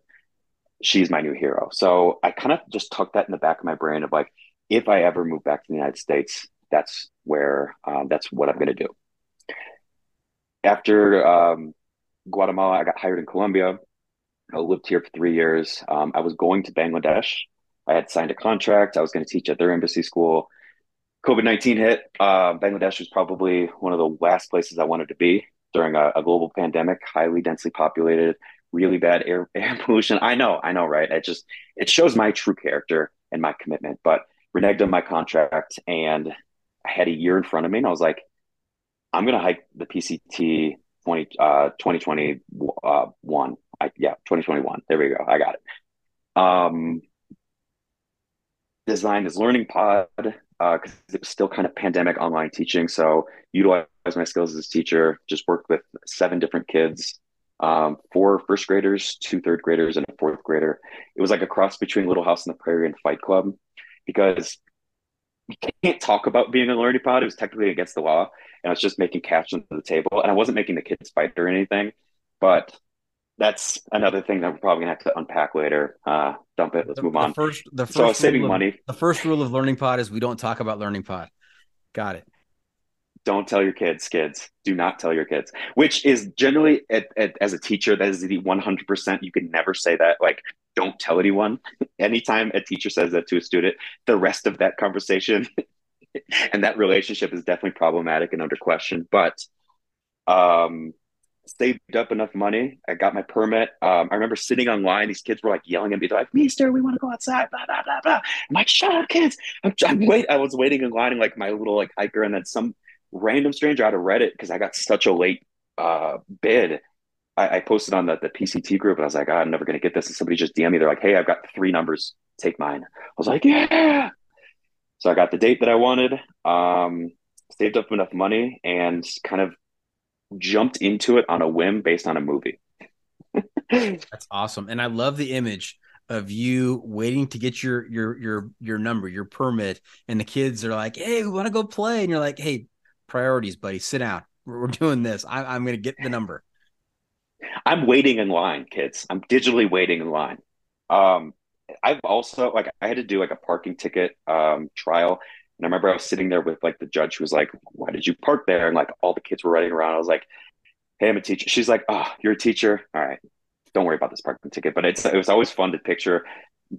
She's my new hero. So I kind of just tucked that in the back of my brain of like, if I ever move back to the United States, that's where um, that's what I'm going to do. After um, Guatemala, I got hired in Colombia. I lived here for three years. Um, I was going to Bangladesh. I had signed a contract. I was going to teach at their embassy school. COVID 19 hit. Uh, Bangladesh was probably one of the last places I wanted to be during a, a global pandemic, highly densely populated, really bad air, air pollution. I know, I know, right? It just it shows my true character and my commitment. But reneged on my contract, and I had a year in front of me, and I was like, I'm going to hike the PCT 20, uh, 2021. Uh. I, yeah, 2021. There we go. I got it. Um, designed this learning pod because uh, it was still kind of pandemic online teaching. So utilized my skills as a teacher. Just worked with seven different kids, um, four first graders, two third graders, and a fourth grader. It was like a cross between Little House on the Prairie and Fight Club because you can't talk about being a learning pod. It was technically against the law, and I was just making cash under the table, and I wasn't making the kids fight or anything. But that's another thing that we're probably gonna have to unpack later. Uh, dump it. Let's The- move the on. first, the first So saving rule of- money. The first rule of Learning Pod is we don't talk about Learning Pod. Got it. don't tell your kids kids do not tell your kids which is generally at, at, as a teacher that is the 100% you can never say that like don't tell anyone anytime a teacher says that to a student the rest of that conversation and that relationship is definitely problematic and under question but Um, saved up enough money. I got my permit. Um, I remember sitting online. These kids were like yelling at me. They're like, "Mister, we want to go outside." Blah blah blah blah. I'm like, "Shut up, kids!" I'm, I'm wait. I was waiting in line, like my little like hiker, and then some random stranger out of Reddit because I got such a late uh, bid. I, I, posted on the, the PCT group, and I was like, oh, "I'm never going to get this." And somebody just DM me. They're like, "Hey, I've got three numbers. Take mine." I was like, "Yeah." So I got the date that I wanted. Um, saved up enough money and kind of jumped into it on a whim based on a movie. That's awesome. And I love the image of you waiting to get your your your your number, your permit, and the kids are like, "Hey, we want to go play," and you're like, "Hey, priorities, buddy, sit down. We're, we're doing this. I, am going to get the number." I'm waiting in line, kids. I'm digitally waiting in line. Um, I've also like I had to do like a parking ticket um, trial, and I remember I was sitting there with like the judge who was like, Why did you park there? And like all the kids were running around. I was like, Hey, I'm a teacher. She's like, Oh, you're a teacher. All right. Don't worry about this parking ticket. But it's it was always fun to picture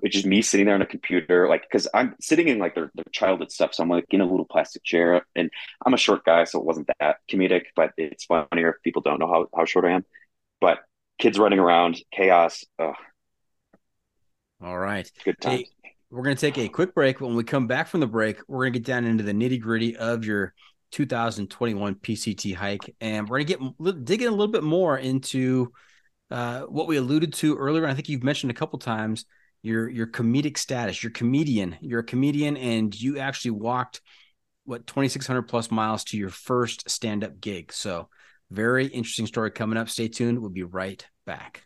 just me sitting there on a computer, like because I'm sitting in like their, their childhood stuff. So I'm like in a little plastic chair and I'm a short guy, so it wasn't that comedic, but it's funnier if people don't know how, how short I am. But kids running around, chaos. Ugh. All right. Good time. Hey, we're going to take a quick break. When we come back from the break, we're going to get down into the nitty gritty of your 2021 PCT hike, and we're going to get dig in a little bit more into uh, what we alluded to earlier. I think you've mentioned a couple times your your comedic status. You're comedian. You're a comedian, and you actually walked what 2,600 plus miles to your first stand up gig. So, very interesting story coming up. Stay tuned. We'll be right back.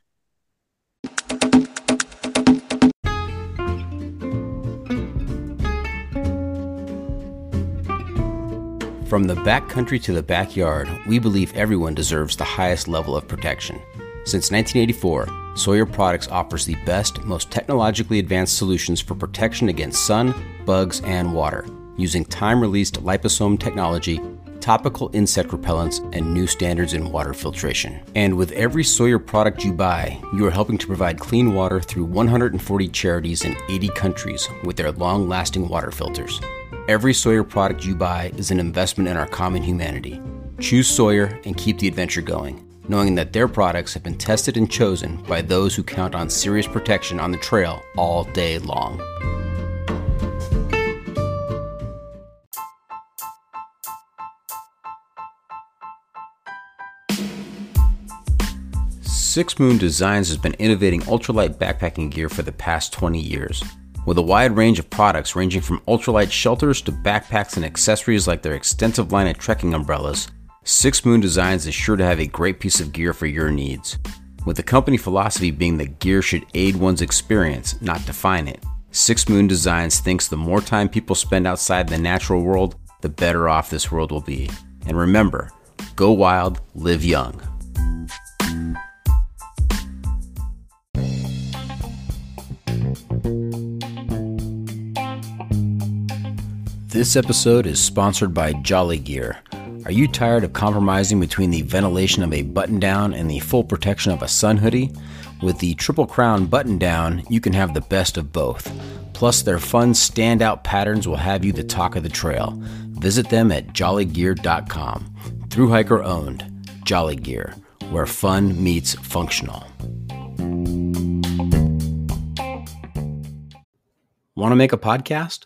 From the backcountry to the backyard, we believe everyone deserves the highest level of protection. Since 1984, Sawyer Products offers the best, most technologically advanced solutions for protection against sun, bugs, and water, using time released liposome technology, topical insect repellents, and new standards in water filtration. And with every Sawyer product you buy, you are helping to provide clean water through 140 charities in 80 countries with their long lasting water filters. Every Sawyer product you buy is an investment in our common humanity. Choose Sawyer and keep the adventure going, knowing that their products have been tested and chosen by those who count on serious protection on the trail all day long. Six Moon Designs has been innovating ultralight backpacking gear for the past 20 years. With a wide range of products ranging from ultralight shelters to backpacks and accessories like their extensive line of trekking umbrellas, Six Moon Designs is sure to have a great piece of gear for your needs. With the company philosophy being that gear should aid one's experience, not define it, Six Moon Designs thinks the more time people spend outside the natural world, the better off this world will be. And remember, go wild, live young. This episode is sponsored by Jolly Gear. Are you tired of compromising between the ventilation of a button down and the full protection of a sun hoodie? With the Triple Crown button down, you can have the best of both. Plus, their fun standout patterns will have you the talk of the trail. Visit them at jollygear.com. Through hiker owned, Jolly Gear, where fun meets functional. Want to make a podcast?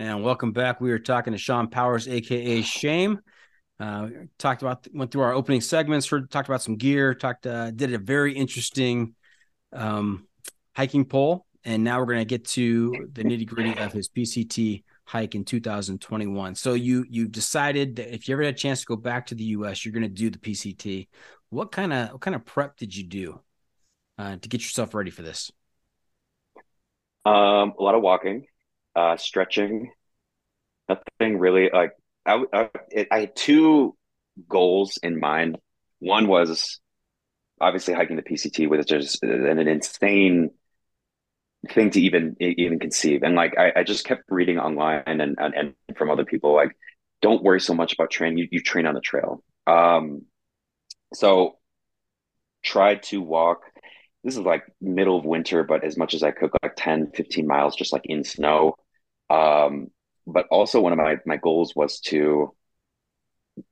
And welcome back. We are talking to Sean Powers, aka Shame. Uh, talked about went through our opening segments, for talked about some gear, talked uh, did a very interesting um, hiking poll, and now we're going to get to the nitty gritty of his PCT hike in 2021. So you you decided that if you ever had a chance to go back to the U.S., you're going to do the PCT. What kind of what kind of prep did you do uh, to get yourself ready for this? Um, a lot of walking, uh, stretching. Nothing really like I, I, I had two goals in mind. One was obviously hiking the PCT, which is an insane thing to even even conceive. And like I, I just kept reading online and, and and from other people, like don't worry so much about training. You you train on the trail. Um, so tried to walk. This is like middle of winter, but as much as I could, like 10, 15 miles, just like in snow. Um, but also one of my my goals was to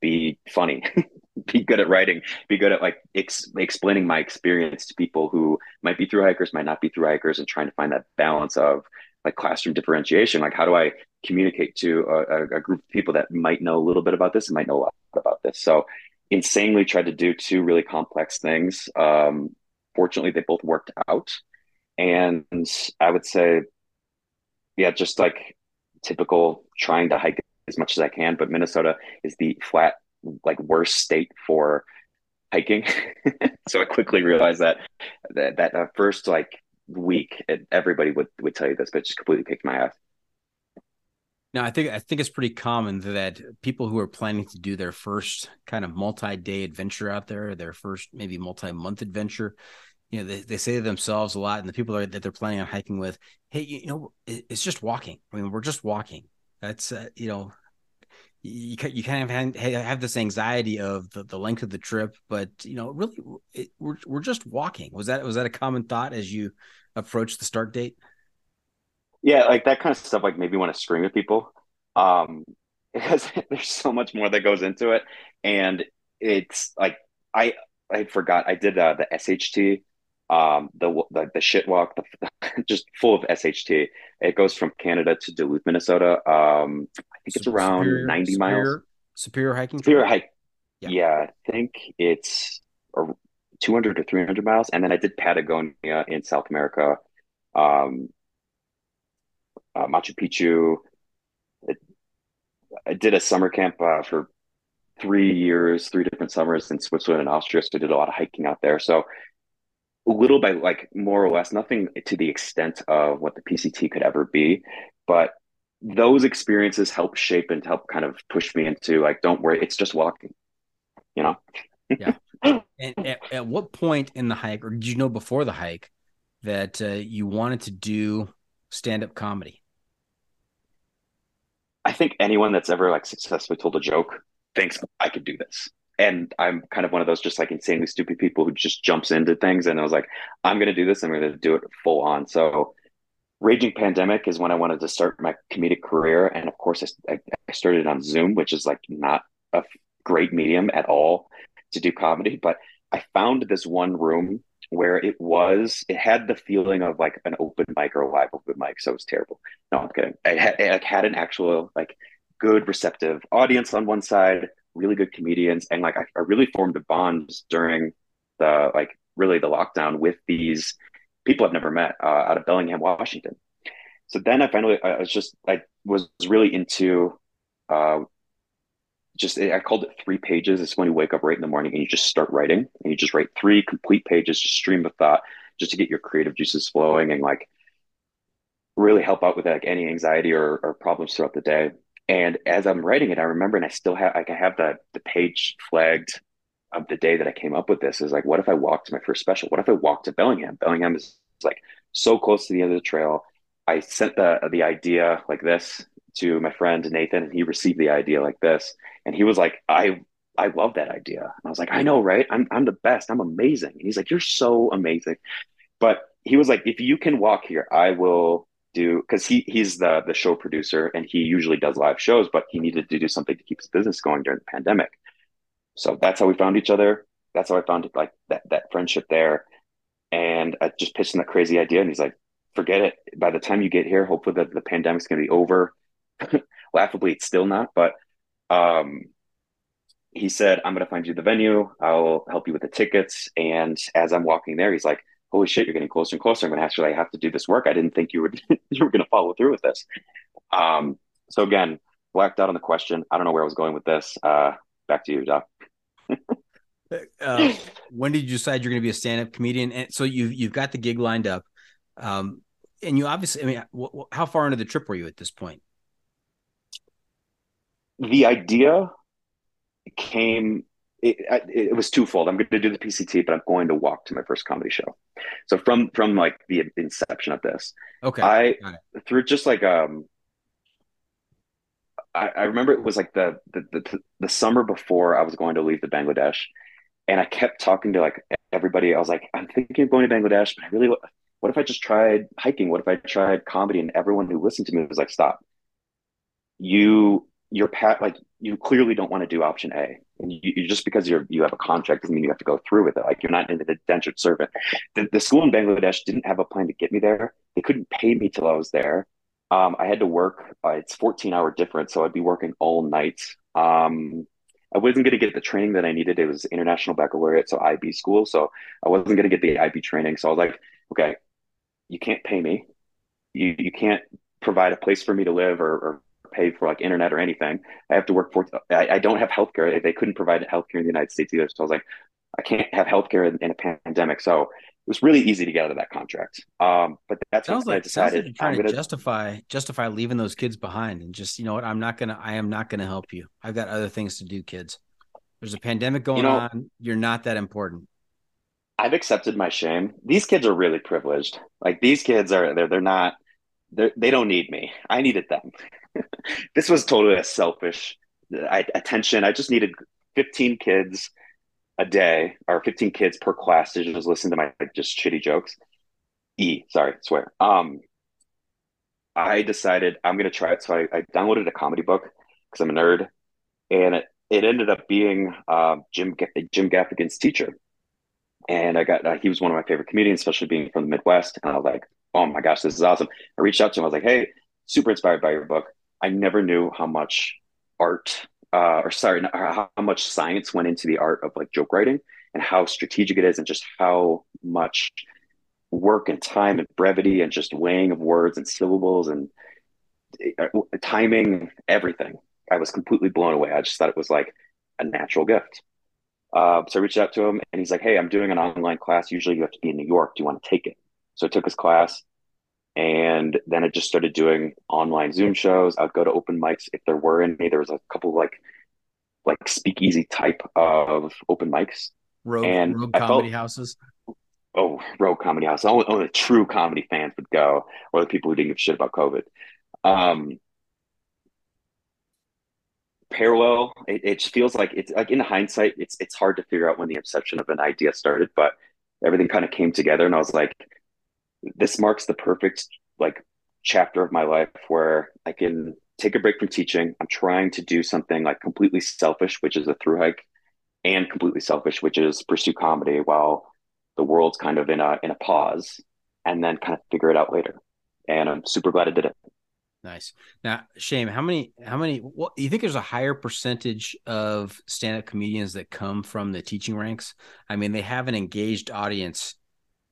be funny be good at writing be good at like ex- explaining my experience to people who might be through hikers might not be through hikers and trying to find that balance of like classroom differentiation. Like how do i communicate to a, a group of people that might know a little bit about this and might know a lot about this? So insanely tried to do two really complex things. Um fortunately they both worked out and i would say yeah just like typical trying to hike as much as I can, but Minnesota is the flat, like worst state for hiking. so I quickly realized that that, that uh, first like week, everybody would, would tell you this, but just completely kicked my ass. Now, I think I think it's pretty common that people who are planning to do their first kind of multi-day adventure out there, their first maybe multi-month adventure, you know, they, they say to themselves a lot, and the people are, that they're planning on hiking with, hey, you know, it, it's just walking. I mean, we're just walking. That's uh, you know, you you kind of have this anxiety of the, the length of the trip, but you know, really, it, we're we're just walking. Was that was that a common thought as you approach the start date? Yeah, like that kind of stuff. Like maybe want to scream at people, um, because there's so much more that goes into it, and it's like I I forgot I did uh, the SHT um, the, the the shit walk, the, just full of SHT. It goes from Canada to Duluth, Minnesota. Um, I think it's around superior, ninety superior, miles. Superior hiking. Superior hike. Yeah. yeah, I think it's two hundred to three hundred miles, and then I did Patagonia in South America, um, uh, Machu Picchu. It, I did a summer camp uh, for three years, three different summers in Switzerland and Austria. So I did a lot of hiking out there. So little by like more or less nothing to the extent of what the PCT could ever be, but those experiences help shape and help kind of push me into like, don't worry, it's just walking, you know? yeah. And at, at, what point in the hike, or did you know before the hike that uh, you wanted to do stand up comedy? I think anyone that's ever like successfully told a joke thinks I could do this and I'm kind of one of those just like insanely stupid people who just jumps into things. And I was like, I'm going to do this. I'm going to do it full on. So, Raging Pandemic is when I wanted to start my comedic career. And of course, I, I started on Zoom, which is like not a great medium at all to do comedy. But I found this one room where it was, it had the feeling of like an open mic or a live open mic. So it was terrible. No, I'm kidding. I had, it had an actual, like, good receptive audience on one side really good comedians, and like I, I really formed a bond during the like really the lockdown with these people I've never met uh, out of Bellingham, Washington. So then I finally I was just I was really into uh, just I called it three pages. It's when you wake up right in the morning and you just start writing and you just write three complete pages, just stream of thought, just to get your creative juices flowing and like really help out with like any anxiety or, or problems throughout the day. And as I'm writing it, I remember, and I still have, I can have the the page flagged of the day that I came up with this. Is like, what if I walked to my first special? What if I walked to Bellingham? Bellingham is like so close to the end of the trail. I sent the the idea like this to my friend Nathan, and he received the idea like this, and he was like, I I love that idea. And I was like, I know, right? I'm I'm the best. I'm amazing. And he's like, You're so amazing. But he was like, if you can walk here, I will do because he he's the the show producer and he usually does live shows, but he needed to do something to keep his business going during the pandemic. So that's how we found each other. That's how I found like that that friendship there. And I just pitched him that crazy idea, and he's like, "Forget it. By the time you get here, hopefully the, the pandemic's going to be over." Laughably, it's still not, but um, he said, I'm going to find you the venue. I'll help you with the tickets. And as I'm walking there, he's like, holy shit, you're getting closer and closer. I'm going to actually have to do this work. I didn't think you were, you were going to follow through with this. Um, so again, blacked out on the question. I don't know where I was going with this. Uh, back to you, Doc. uh, when did you decide you're going to be a stand-up comedian? And so you you've got the gig lined up, um, and you obviously. I mean, w- w- how far into the trip were you at this point? The idea came. It, it was twofold. I'm going to do the PCT, but I'm going to walk to my first comedy show. So from from like the inception of this, okay, I through just like um I, I remember it was like the, the, the the summer before I was going to leave the Bangladesh, and I kept talking to like everybody. I was like, I'm thinking of going to Bangladesh, but I really, what if I just tried hiking? What if I tried comedy? And everyone who listened to me was like, stop. You you're pat like you clearly don't want to do option A, and you, you, just because you're you have a contract doesn't mean you have to go through with it. Like you're not the indentured servant. The, the school in Bangladesh didn't have a plan to get me there. They couldn't pay me till I was there. Um, I had to work. Uh, it's 14 hour difference, so I'd be working all night. Um, I wasn't going to get the training that I needed. It was international baccalaureate, so IB school. So I wasn't going to get the IB training. So I was like, okay, you can't pay me. You you can't provide a place for me to live or, or pay for like internet or anything. I have to work for. I, I don't have healthcare. They couldn't provide healthcare in the United States either. So I was like, I can't have healthcare in, in a pandemic. So it was really easy to get out of that contract. Um, but that's sounds like, I decided like trying gonna, to justify justify leaving those kids behind and just you know what I'm not gonna I am not gonna help you. I've got other things to do, kids. There's a pandemic going you know, on. You're not that important. I've accepted my shame. These kids are really privileged. Like these kids are they're they're not they're, they don't need me. I needed them. this was totally a selfish I, attention. I just needed 15 kids a day or 15 kids per class to just listen to my just shitty jokes. E, sorry, swear. Um, I decided I'm gonna try it. So I, I downloaded a comedy book because I'm a nerd, and it, it ended up being uh, Jim Jim Gaffigan's teacher, and I got uh, he was one of my favorite comedians, especially being from the Midwest. And I was like, oh my gosh, this is awesome. I reached out to him. I was like, hey, super inspired by your book. I never knew how much art uh, or sorry, how much science went into the art of like joke writing and how strategic it is and just how much work and time and brevity and just weighing of words and syllables and uh, timing, everything. I was completely blown away. I just thought it was like a natural gift. Uh, so I reached out to him and he's like, Hey, I'm doing an online class. Usually you have to be in New York. Do you want to take it? So I took his class and then I just started doing online Zoom shows. I'd go to open mics if there were any. There was a couple like like speakeasy type of open mics. Rogue, and rogue comedy felt, houses. Oh, rogue comedy houses. Only, only the true comedy fans would go, or the people who didn't give a shit about COVID. Um, parallel, it, it feels like it's like in hindsight, it's it's hard to figure out when the inception of an idea started, but everything kind of came together, and I was like, this marks the perfect like chapter of my life where I can take a break from teaching. I'm trying to do something like completely selfish, which is a through hike, and completely selfish, which is pursue comedy while the world's kind of in a in a pause, and then kind of figure it out later. And I'm super glad I did it. Nice. Now, Shame, how many, how many, what you think there's a higher percentage of stand up comedians that come from the teaching ranks? I mean, they have an engaged audience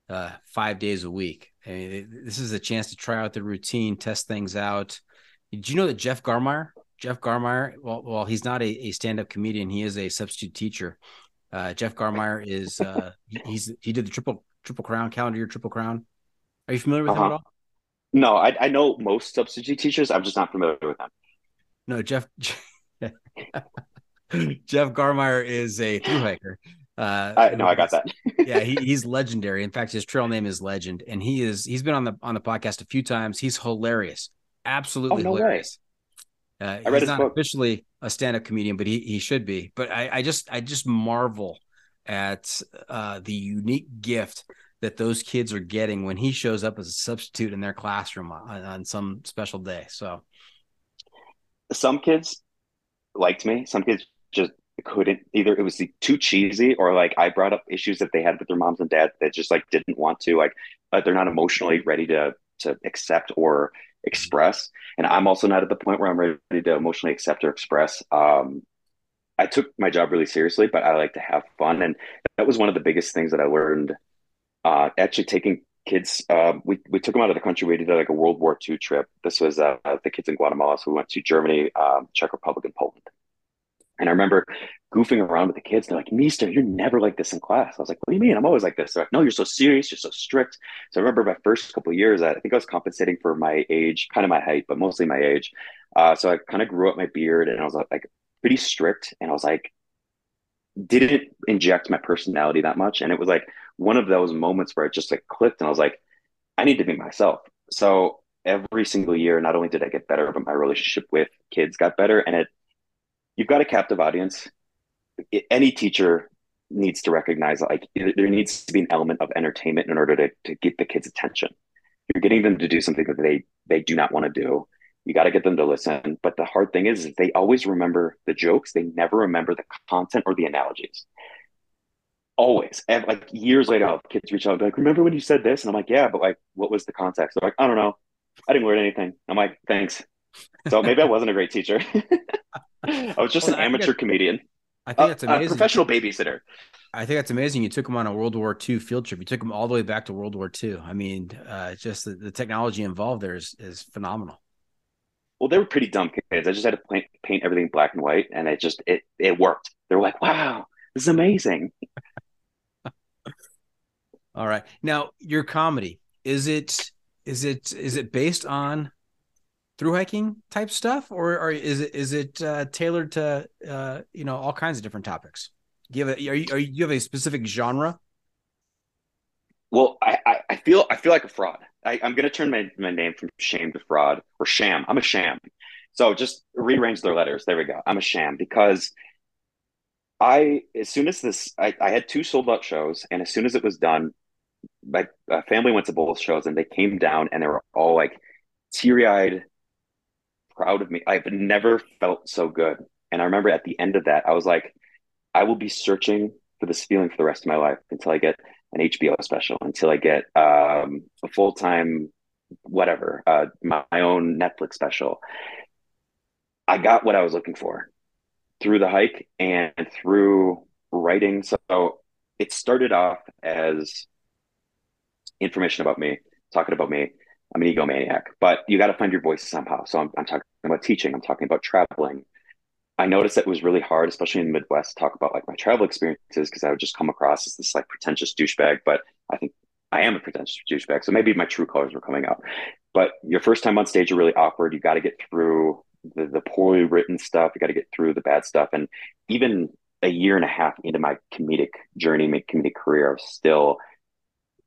uh, five days a week. I mean, this is a chance to try out the routine, test things out. Did you know that Jeff Garmire, Jeff Garmire, well, well he's not a, a stand-up comedian. He is a substitute teacher. Uh, Jeff Garmire is uh, he's he did the triple triple crown calendar year triple crown. Are you familiar with uh-huh. him at all? No, I, I know most substitute teachers. I'm just not familiar with them. No, Jeff Jeff Garmire is a through hiker. Uh, I, no, I got that. yeah, he, he's legendary. In fact, his trail name is Legend, and he is he's been on the on the podcast a few times. He's hilarious, absolutely oh, no hilarious. Uh, I read he's not book. officially a stand-up comedian, but he he should be. But I, I just I just marvel at uh, the unique gift that those kids are getting when he shows up as a substitute in their classroom on, on some special day. So, some kids liked me. Some kids just couldn't either it was too cheesy or like I brought up issues that they had with their moms and dads that just like didn't want to like uh, they're not emotionally ready to to accept or express and I'm also not at the point where I'm ready to emotionally accept or express um I took my job really seriously, but I like to have fun. And that was one of the biggest things that I learned. Uh, actually, taking kids, uh, we, we took them out of the country. We did like a World War II trip. This was uh, the kids in Guatemala. So we went to Germany, um, Czech Republic, and Poland. And I remember goofing around with the kids. They're like, Mister, you're never like this in class. I was like, What do you mean? I'm always like this. They're like, No, you're so serious. You're so strict. So I remember my first couple years, I think I was compensating for my age, kind of my height, but mostly my age. Uh, so I kind of grew up my beard and I was like pretty strict. And I was like, didn't inject my personality that much. And it was like one of those moments where it just like clicked and I was like, I need to be myself. So every single year, not only did I get better, but my relationship with kids got better. And it, you've got a captive audience. Any teacher needs to recognize like there needs to be an element of entertainment in order to, to get the kids' attention. You're getting them to do something that they they do not want to do. You got to get them to listen. But the hard thing is, is they always remember the jokes. They never remember the content or the analogies. Always. And like years later, kids reach out like, remember when you said this? And I'm like, yeah, but like, what was the context? They're like, I don't know. I didn't learn anything. I'm like, thanks. So maybe I wasn't a great teacher. I was just well, an amateur comedian. I think that's amazing. A professional babysitter. I think that's amazing. You took them on a World War II field trip. You took them all the way back to World War II. I mean, uh, just the, the, technology involved there is, is phenomenal. Well, they were pretty dumb kids. I just had to paint, paint everything black and white, and it just it it worked. They were like, "Wow, this is amazing." all right, now your comedy is it is it is it based on through hiking type stuff, or, or is it is it uh, tailored to uh, you know all kinds of different topics? Do you have a, are you, are you, you have a specific genre? Well, I, I, feel I feel like a fraud. I, am going to turn my, my name from shame to fraud or sham. I'm a sham. So just rearrange their letters. There we go. I'm a sham because I, as soon as this, I, I had two sold out shows, and as soon as it was done, my uh, family went to both shows, and they came down, and they were all like teary eyed, proud of me. I've never felt so good. And I remember at the end of that, I was like, I will be searching for this feeling for the rest of my life until I get an HBO special, until I get um, a full time whatever, uh, my, my own Netflix special. I got what I was looking for through the hike and through writing. So it started off as information about me, talking about me. I'm an egomaniac, but you got to find your voice somehow. So I'm, I'm talking about teaching. I'm talking about traveling. I noticed that it was really hard, especially in the Midwest, to talk about like my travel experiences because I would just come across as this like pretentious douchebag. But I think I am a pretentious douchebag, so maybe my true colors were coming out. But your first time on stage you're really awkward. You got to get through the, the poorly written stuff. You got to get through the bad stuff, and even a year and a half into my comedic journey, my comedic career, still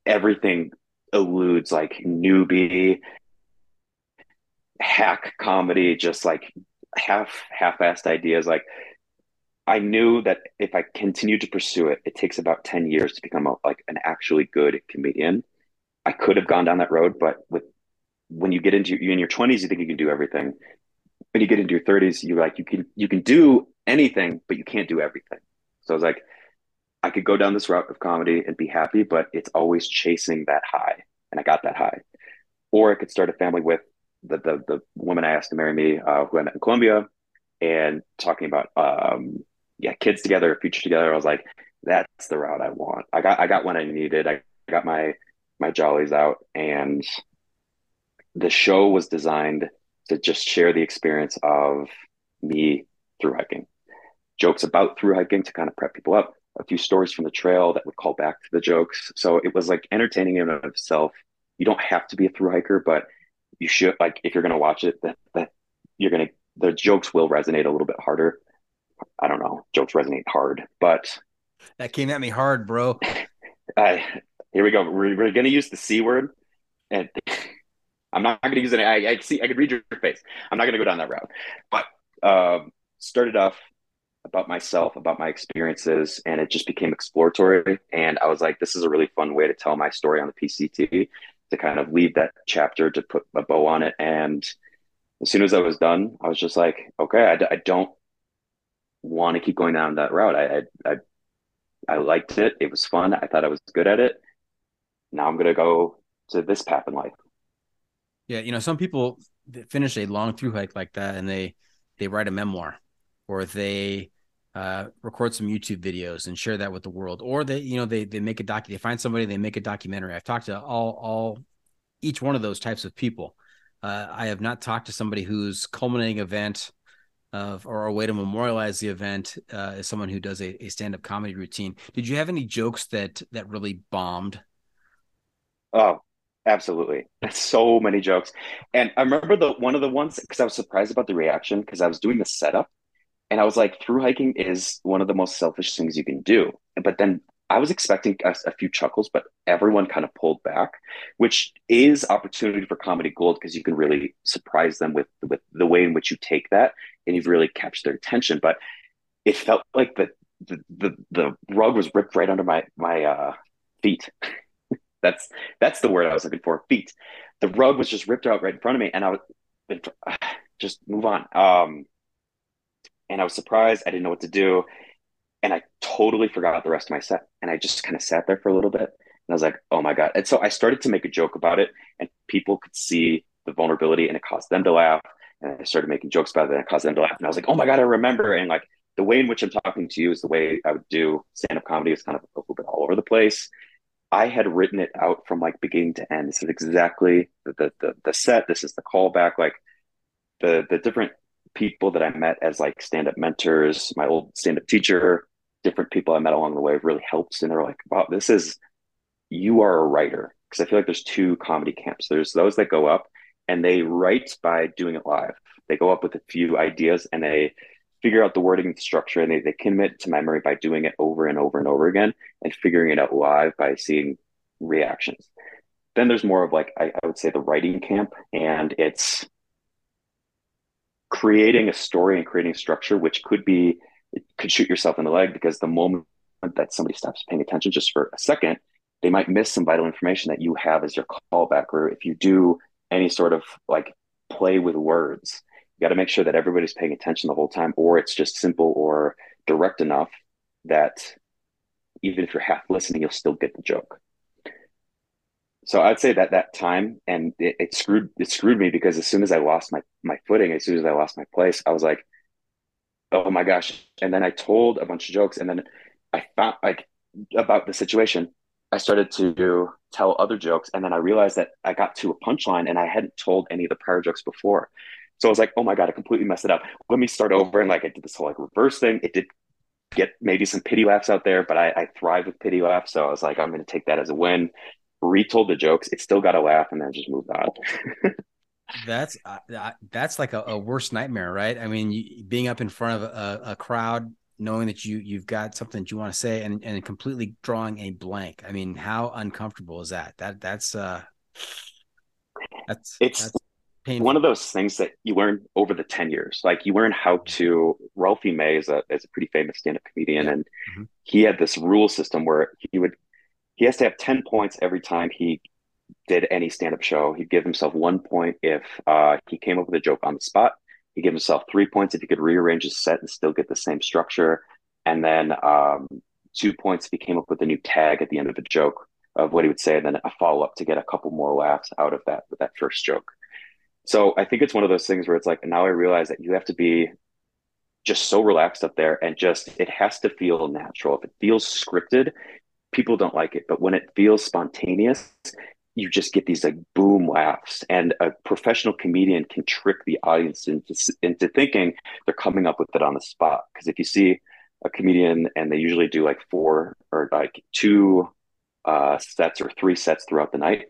everything eludes like newbie hack comedy, just like half half-assed ideas. Like I knew that if I continued to pursue it, it takes about 10 years to become a, like an actually good comedian. I could have gone down that road, but with when you get into you in your 20s, you think you can do everything. When you get into your 30s, you're like you can you can do anything, but you can't do everything. So I was like, I could go down this route of comedy and be happy, but it's always chasing that high and I got that high. Or I could start a family with the the, the woman I asked to marry me, uh, who I met in Colombia, and talking about um, yeah, kids together, future together. I was like, that's the route I want. I got I got what I needed. I got my my jollies out, and the show was designed to just share the experience of me through hiking, jokes about through hiking to kind of prep people up, a few stories from the trail that would call back to the jokes. So it was like entertaining in of itself. You don't have to be a through hiker, but you should like if you're going to watch it, that that you're going to the jokes will resonate a little bit harder. I don't know, jokes resonate hard, but that came at me hard, bro. I here we go. We're, we're going to use the c word, and I'm not going to use it. I, I see. I could read your face. I'm not going to go down that route, but um, started off about myself, about my experiences, and it just became exploratory. And I was like, this is a really fun way to tell my story on the PCT, to kind of leave that chapter, to put a bow on it. And as soon as I was done, I was just like, okay, I, I don't want to keep going down that route. I, I, I, I liked it. It was fun. I thought I was good at it. Now I'm going to go to this path in life. Yeah. You know, some people finish a long through hike like that and they, they write a memoir or they uh, record some YouTube videos and share that with the world, or they, you know, they they make a doc, they find somebody, they make a documentary. I've talked to all all each one of those types of people. Uh, I have not talked to somebody whose culminating event of or a way to memorialize the event uh, is someone who does a, a stand up comedy routine. Did you have any jokes that that really bombed? Oh, absolutely. So many jokes. And I remember the one of the ones because I was surprised about the reaction because I was doing the setup and I was like, through hiking is one of the most selfish things you can do. But then I was expecting a, a few chuckles, but everyone kind of pulled back, which is opportunity for comedy gold because you can really surprise them with with the way in which you take that, and you've really captured their attention. But it felt like the the the, the rug was ripped right under my my uh, feet. that's that's the word I was looking for. Feet. The rug was just ripped out right in front of me, and I was just move on. Um, and I was surprised. I didn't know what to do and I totally forgot the rest of my set. And I just kind of sat there for a little bit and I was like, oh my God. And so I started to make a joke about it and people could see the vulnerability and it caused them to laugh. And I started making jokes about it and it caused them to laugh. And I was like, oh my God, I remember. And like the way in which I'm talking to you is the way I would do stand up comedy is kind of a little bit all over the place. I had written it out from like beginning to end. This is exactly the, the, the, the set. This is the callback. Like the, the different people that I met as like stand up mentors, my old stand up teacher, different people I met along the way really helps. And they're like, wow, this is, you are a writer. Because I feel like there's two comedy camps. There's those that go up and they write by doing it live. They go up with a few ideas and they figure out the wording and the structure and they, they commit to memory by doing it over and over and over again and figuring it out live by seeing reactions. Then there's more of like, I, I would say the writing camp and it's creating a story and creating structure, which could be could shoot yourself in the leg because the moment that somebody stops paying attention just for a second, they might miss some vital information that you have as your callback. Or if you do any sort of like play with words, you got to make sure that everybody's paying attention the whole time, or it's just simple or direct enough that even if you're half listening, you'll still get the joke. So I'd say that that time and it, it screwed it screwed me because as soon as I lost my my footing, as soon as I lost my place, I was like, oh my gosh. And then I told a bunch of jokes and then I found like about the situation. I started to tell other jokes and then I realized that I got to a punchline and I hadn't told any of the prior jokes before. So I was like, oh my God, I completely messed it up. Let me start over. And like I did this whole like reverse thing. It did get maybe some pity laughs out there, but I, I thrive with pity laughs. So I was like, I'm going to take that as a win. Retold the jokes. It still got a laugh and then just moved on. that's uh, that's like a, a, worst nightmare, right? I mean, you, being up in front of a, a, crowd, knowing that you you've got something that you want to say, and and completely drawing a blank. I mean, how uncomfortable is that? That that's uh, that's it's. That's one of those things that you learn over the 10 years like you learn how to ralphie may is a, is a pretty famous stand-up comedian yeah. and mm-hmm. he had this rule system where he would he has to have 10 points every time he did any stand-up show, he'd give himself one point if uh, he came up with a joke on the spot. He'd give himself three points if he could rearrange his set and still get the same structure, and then um, two points if he came up with a new tag at the end of a joke of what he would say, and then a follow-up to get a couple more laughs out of that that first joke. So I think it's one of those things where it's like now I realize that you have to be just so relaxed up there and just it has to feel natural. If it feels scripted, people don't like it, but when it feels spontaneous, you just get these like boom laughs and a professional comedian can trick the audience into into thinking they're coming up with it on the spot because if you see a comedian and they usually do like four or like two uh, sets or three sets throughout the night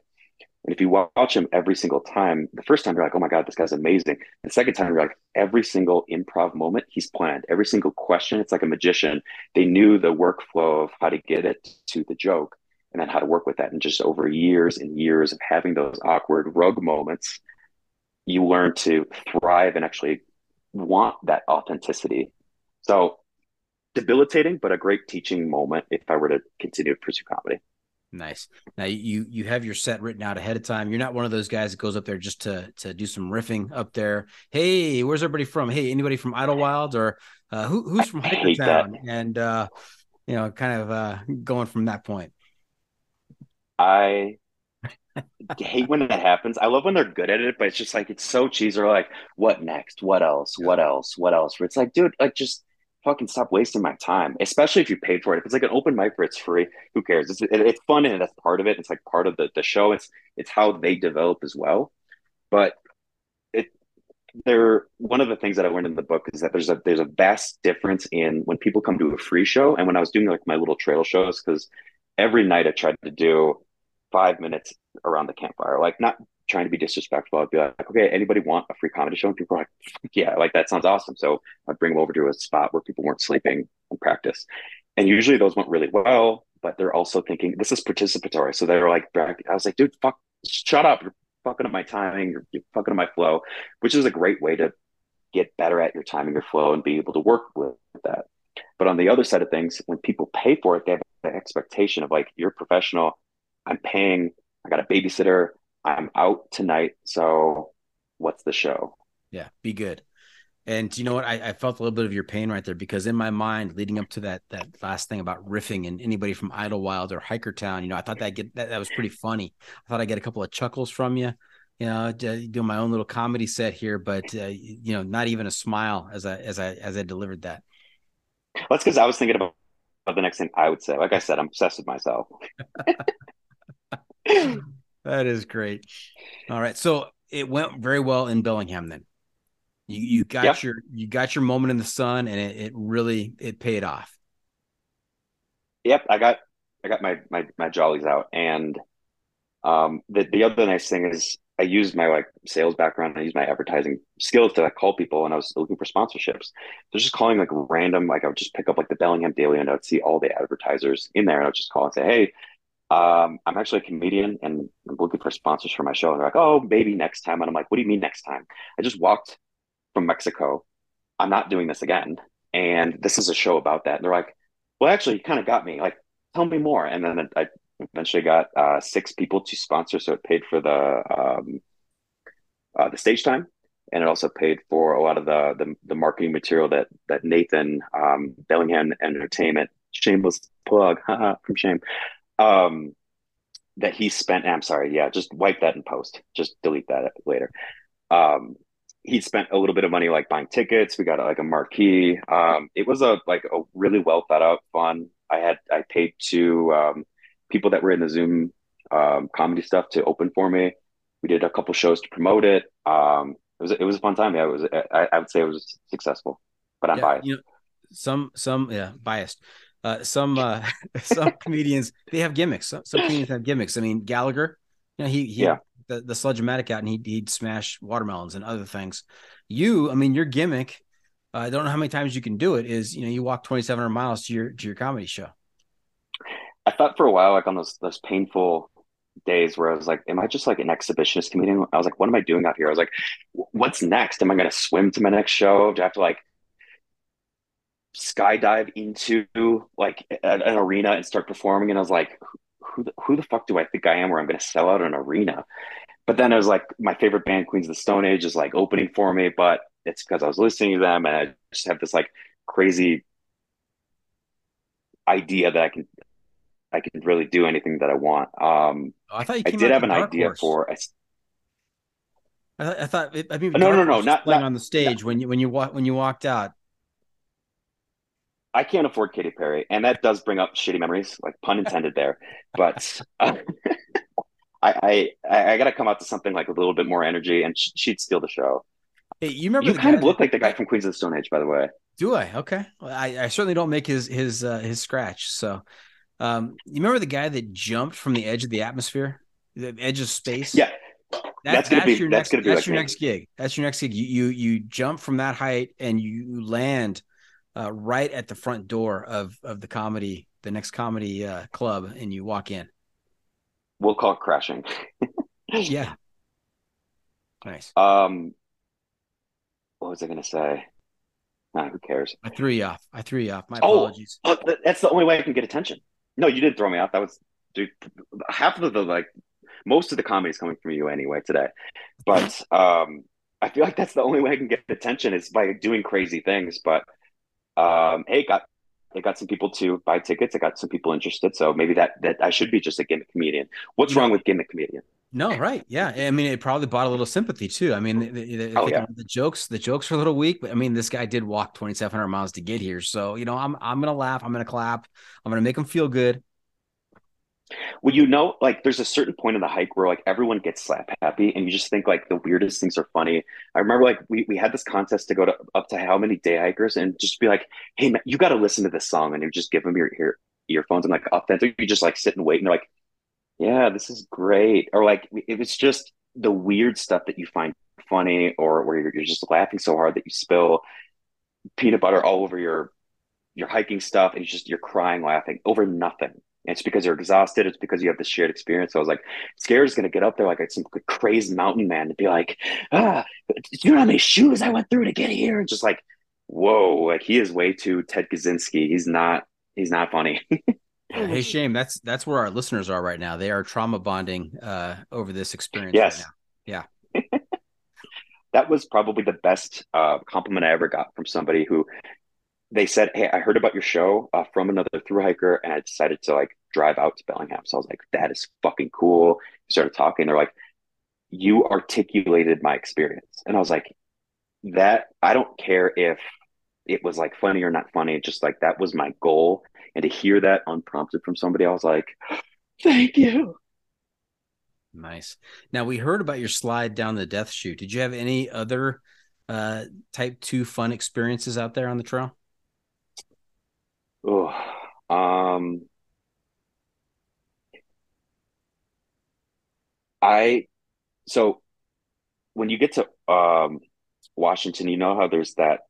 and if you watch him every single time the first time you're like oh my god this guy's amazing the second time you're like every single improv moment he's planned every single question it's like a magician they knew the workflow of how to get it to the joke and then how to work with that. And just over years and years of having those awkward rug moments, you learn to thrive and actually want that authenticity. So debilitating, but a great teaching moment if I were to continue to pursue comedy. Nice. Now you you have your set written out ahead of time. You're not one of those guys that goes up there just to to do some riffing up there. Hey, where's everybody from? Hey, anybody from Idyllwild or uh, who who's from Hikertown? And uh, you know, kind of uh, going from that point. I hate when that happens. I love when they're good at it, but it's just like it's so cheesy. Or like, what next? What else? What else? What else? Where it's like, dude, like just fucking stop wasting my time, especially if you paid for it. If it's like an open mic where it's free, who cares? It's, it, it's fun and that's part of it. It's like part of the, the show. It's it's how they develop as well. But it there one of the things that I learned in the book is that there's a there's a vast difference in when people come to a free show and when I was doing like my little trail shows because every night I tried to do five minutes around the campfire, like not trying to be disrespectful. I'd be like, okay, anybody want a free comedy show? And people are like, yeah, like that sounds awesome. So I'd bring them over to a spot where people weren't sleeping and practice. And usually those went really well, but they're also thinking this is participatory. So they're like, I was like, dude, fuck, shut up. You're fucking up my timing. You're, you're fucking up my flow, which is a great way to get better at your timing, your flow, and be able to work with that. But on the other side of things, when people pay for it, they have the expectation of like, you're professional. I'm paying. I got a babysitter. I'm out tonight. So what's the show? Yeah, be good. And you know what? I, I, felt a little bit of your pain right there because in my mind, leading up to that that last thing about riffing and anybody from Idyllwild or Hikertown, you know, I thought that get that, that was pretty funny. I thought I get a couple of chuckles from you. You know, doing my own little comedy set here, but uh, you know, not even a smile as I as I as I delivered that. That's because I was thinking about, about the next thing I would say. Like I said, I'm obsessed with myself. That is great. All right. So it went very well in Bellingham then. You you got yep. your you got your moment in the sun and it, it really it paid off. Yep, I got I got my my my jollies out. And um the the other nice thing is I used my like sales background, I used my advertising skills to like call people and I was looking for sponsorships. So just calling like random, like I would just pick up like the Bellingham Daily and I would see all the advertisers in there and I would just call and say, Hey, um, I'm actually a comedian and I'm looking for sponsors for my show. And they're like, oh, maybe next time. And I'm like, what do you mean next time? I just walked from Mexico. I'm not doing this again. And this is a show about that. And they're like, well, actually, you kind of got me. Like, tell me more. And then I eventually got uh, six people to sponsor. So it paid for the, um, uh, the stage time. And it also paid for a lot of the the, the marketing material that that Nathan um, Bellingham Entertainment, shameless plug from shame, um, that he spent. I'm sorry, yeah, just wipe that in post. Just delete that later. Um, he spent a little bit of money like buying tickets. We got like a marquee. Um, it was a like a really well thought out fun. I had I paid to um, people that were in the Zoom um, comedy stuff to open for me. We did a couple shows to promote it. Um, it was it was a fun time. Yeah, it was. I, I would say it was successful, but I'm yeah, biased. You know, some some yeah biased. Uh, some uh, some comedians they have gimmicks. Some, some, comedians have gimmicks. I mean Gallagher, you know, he, he yeah. the the Sledge-O-Matic out and he'd, he'd smash watermelons and other things. You, I mean, your gimmick. Uh, I don't know how many times you can do it. Is you know you walk 2,700 miles to your to your comedy show. I thought for a while, like on those those painful days where I was like, am I just like an exhibitionist comedian? I was like, what am I doing out here? I was like, what's next? Am I going to swim to my next show? Do I have to like skydive into like an, an arena and start performing. And I was like, who the, who the fuck do I think I am where I'm going to sell out an arena? But then I was like, my favorite band, Queens of the Stone Age, is like opening for me, but it's because I was listening to them and I just have this like crazy idea that I can I can really do anything that I want. Um, oh, I thought you I did have an idea horse. for. I, I thought. I mean, no, no, no, not playing not, on the stage not, when you when you when you walked out. I can't afford Katy Perry, and that does bring up shitty memories, like pun intended there. But uh, I, I I got to come out to something like a little bit more energy, and she'd steal the show. Hey, you remember? You kind of look like the guy from Queens of the Stone Age, by the way. Do I? Okay, well, I, I certainly don't make his his uh, his scratch. So, um, you remember the guy that jumped from the edge of the atmosphere, the edge of space? Yeah, that, that's, gonna be your that's next, gonna be that's like your me. next gig. That's your next gig. You you you jump from that height and you land uh, right at the front door of of the comedy, the next comedy uh, club, and you walk in. We'll call it crashing. yeah. Nice. Um, what was I going to say? Nah, who cares? I threw you off. I threw you off. My oh, apologies. Oh, that's the only way I can get attention. No, you didn't throw me off. That was dude. Half of the like, most of the comedy is coming from you anyway today. But um, I feel like that's the only way I can get attention is by doing crazy things. But um, hey, got it got some people to buy tickets. I got some people interested. So maybe that that I should be just a gimmick comedian. What's wrong with gimmick comedian? No, right. Yeah. I mean, it probably bought a little sympathy too. I mean, the, the, Oh, yeah. the jokes, the jokes are a little weak, but I mean, this guy did walk 2,700 miles to get here. So, you know, I'm, I'm going to laugh. I'm going to clap. I'm going to make him feel good. Well, you know, like there's a certain point in the hike where like everyone gets slap happy and you just think like the weirdest things are funny. I remember like we, we had this contest to go to up to how many day hikers and just be like, hey man, you got to listen to this song and you just give them your ear, earphones and like authentic. You just like sit and wait and they're like, yeah, this is great. Or like it was just the weird stuff that you find funny or where you're, you're just laughing so hard that you spill peanut butter all over your your hiking stuff and you just you're crying laughing over nothing. And it's because you're exhausted. It's because you have this shared experience. So I was like, scared Scared's gonna get up there like some crazy mountain man to be like, ah, do you know how many shoes I went through to get here? And just like, whoa, like he is way too Ted Kaczynski. He's not he's not funny. Hey, shame. That's that's where our listeners are right now. They are trauma bonding uh, over this experience. Yes. Right that was probably the best uh, compliment I ever got from somebody who they said, "Hey, I heard about your show uh, from another through hiker, and I decided to like drive out to Bellingham." So I was like, "That is fucking cool." We started talking. They're like, "You articulated my experience," and I was like, "That I don't care if it was like funny or not funny. Just like that was my goal." And to hear that unprompted from somebody, I was like, "Thank you." Nice. Now we heard about your slide down the death chute. Did you have any other uh, type two fun experiences out there on the trail? Oh, um, I so when you get to um Washington, you know how there's that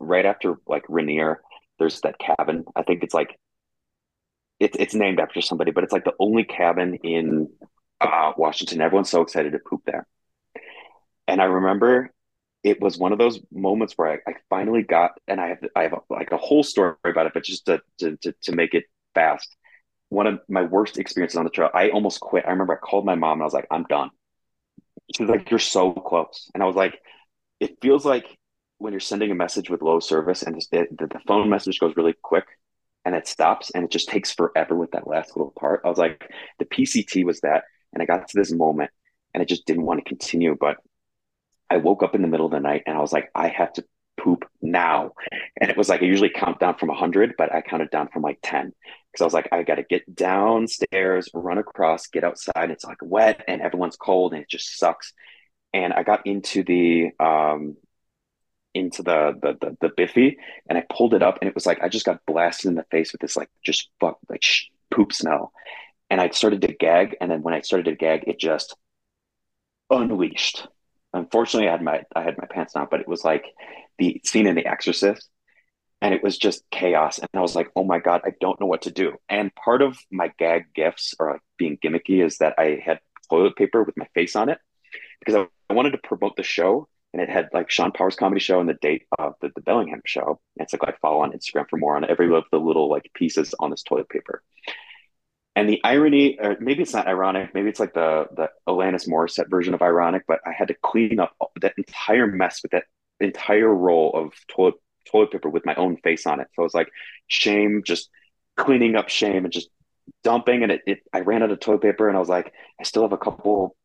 right after like Rainier, there's that cabin. I think it's like it's it's named after somebody, but it's like the only cabin in uh Washington. Everyone's so excited to poop there. And I remember it was one of those moments where I, I finally got, and I have I have a, like a whole story about it, but just to, to to to make it fast. One of my worst experiences on the trail, I almost quit. I remember I called my mom and I was like, "I'm done." She's like, "You're so close," and I was like, "It feels like when you're sending a message with low service and the, the phone message goes really quick." And it stops and it just takes forever with that last little part. I was like, the PCT was that. And I got to this moment and I just didn't want to continue. But I woke up in the middle of the night and I was like, I have to poop now. And it was like, I usually count down from 100, but I counted down from like 10 because I was like, I got to get downstairs, run across, get outside. It's like wet and everyone's cold and it just sucks. And I got into the, um, into the, the the the biffy and I pulled it up and it was like I just got blasted in the face with this like just fuck like sh- poop smell and I started to gag and then when I started to gag it just unleashed unfortunately I had my I had my pants down, but it was like the scene in The Exorcist, and it was just chaos. And I was like, oh my god, I don't know what to do. And part of my gag gifts or like being gimmicky is that I had toilet paper with my face on it because I, wanted to promote the show. And it had like Sean Powers comedy show and the date of the, the Bellingham show. And it's like, like follow on Instagram for more on every of the little like pieces on this toilet paper. And the irony, or maybe it's not ironic, maybe it's like the the Alanis Morissette version of ironic, but I had to clean up that entire mess with that entire roll of toilet toilet paper with my own face on it. So it was like shame, just cleaning up shame and just dumping. And it, it I ran out of toilet paper, and I was like, I still have a couple,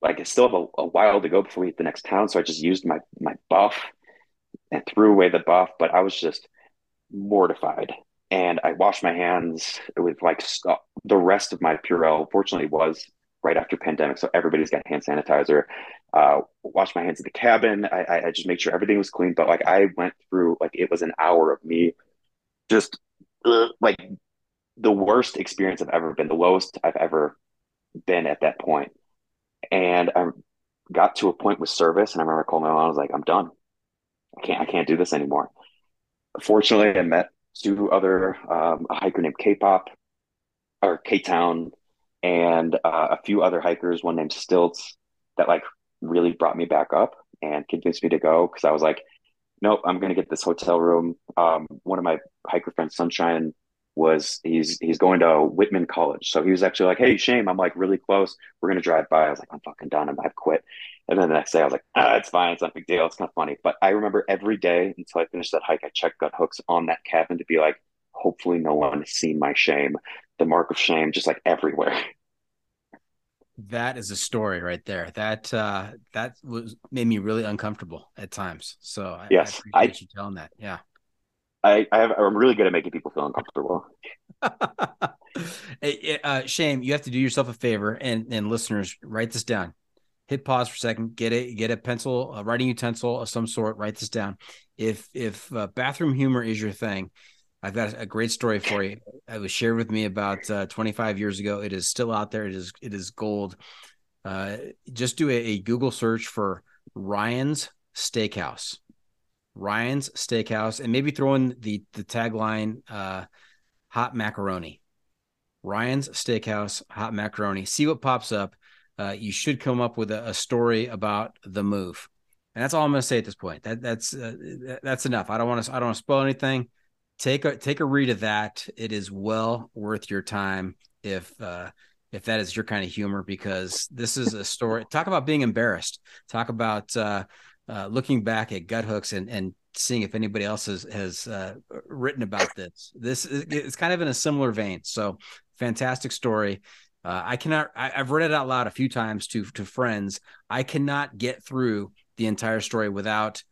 like I still have a, a while to go before we hit the next town. So I just used my my buff and threw away the buff, but I was just mortified and I washed my hands with like the rest of my Purell. Fortunately, was right after pandemic, so everybody's got hand sanitizer. Uh, washed my hands in the cabin. I, I just made sure everything was clean. But like I went through like it was an hour of me just uh, like the worst experience I've ever been, the lowest I've ever been at that point. And I got to a point with service, and I remember calling my mom. I was like, "I'm done. I can't. I can't do this anymore." Fortunately, I met two other um, a hiker named K-pop or K-town and uh, a few other hikers, one named Stilts, that like really brought me back up and convinced me to go because I was like, nope, I'm gonna get this hotel room. Um, one of my hiker friends, Sunshine, was he's he's going to Whitman College, so he was actually like, hey, Shame, I'm like really close. We're gonna drive by. I was like, I'm fucking done. I'm I've quit. And then the next day, I was like, ah, it's fine. It's not a big deal. It's kind of funny. But I remember every day until I finished that hike, I checked Guthooks on that cabin to be like, hopefully no one has seen my shame, the mark of shame, just like everywhere. That is a story right there. That uh, that was made me really uncomfortable at times. So yes, I, I appreciate you telling that. Yeah. I, I have, I'm really good at making people feel uncomfortable. uh, Shame, you have to do yourself a favor, and and listeners, write this down. Hit pause for a second. Get a get a pencil, a writing utensil of some sort. Write this down. If if uh, bathroom humor is your thing, I've got a great story for you. It was shared with me about uh, 25 years ago. It is still out there. It is it is gold. Uh, just do a, a Google search for Ryan's Steakhouse. Ryan's Steakhouse, and maybe throw in the the tagline uh, "Hot Macaroni." Ryan's Steakhouse, hot macaroni. See what pops up. Uh, you should come up with a, a, story about the move, and that's all I'm going to say at this point. That that's uh, that's enough. I don't want to I don't want to spoil anything. Take a take a read of that. It is well worth your time if uh, if that is your kind of humor because this is a story. Talk about being embarrassed. Talk about uh, uh, looking back at Guthooks and and seeing if anybody else has has uh, written about this. This is it's kind of in a similar vein. So fantastic story. Uh, I cannot. I, have read it out loud a few times to to friends. I cannot get through the entire story without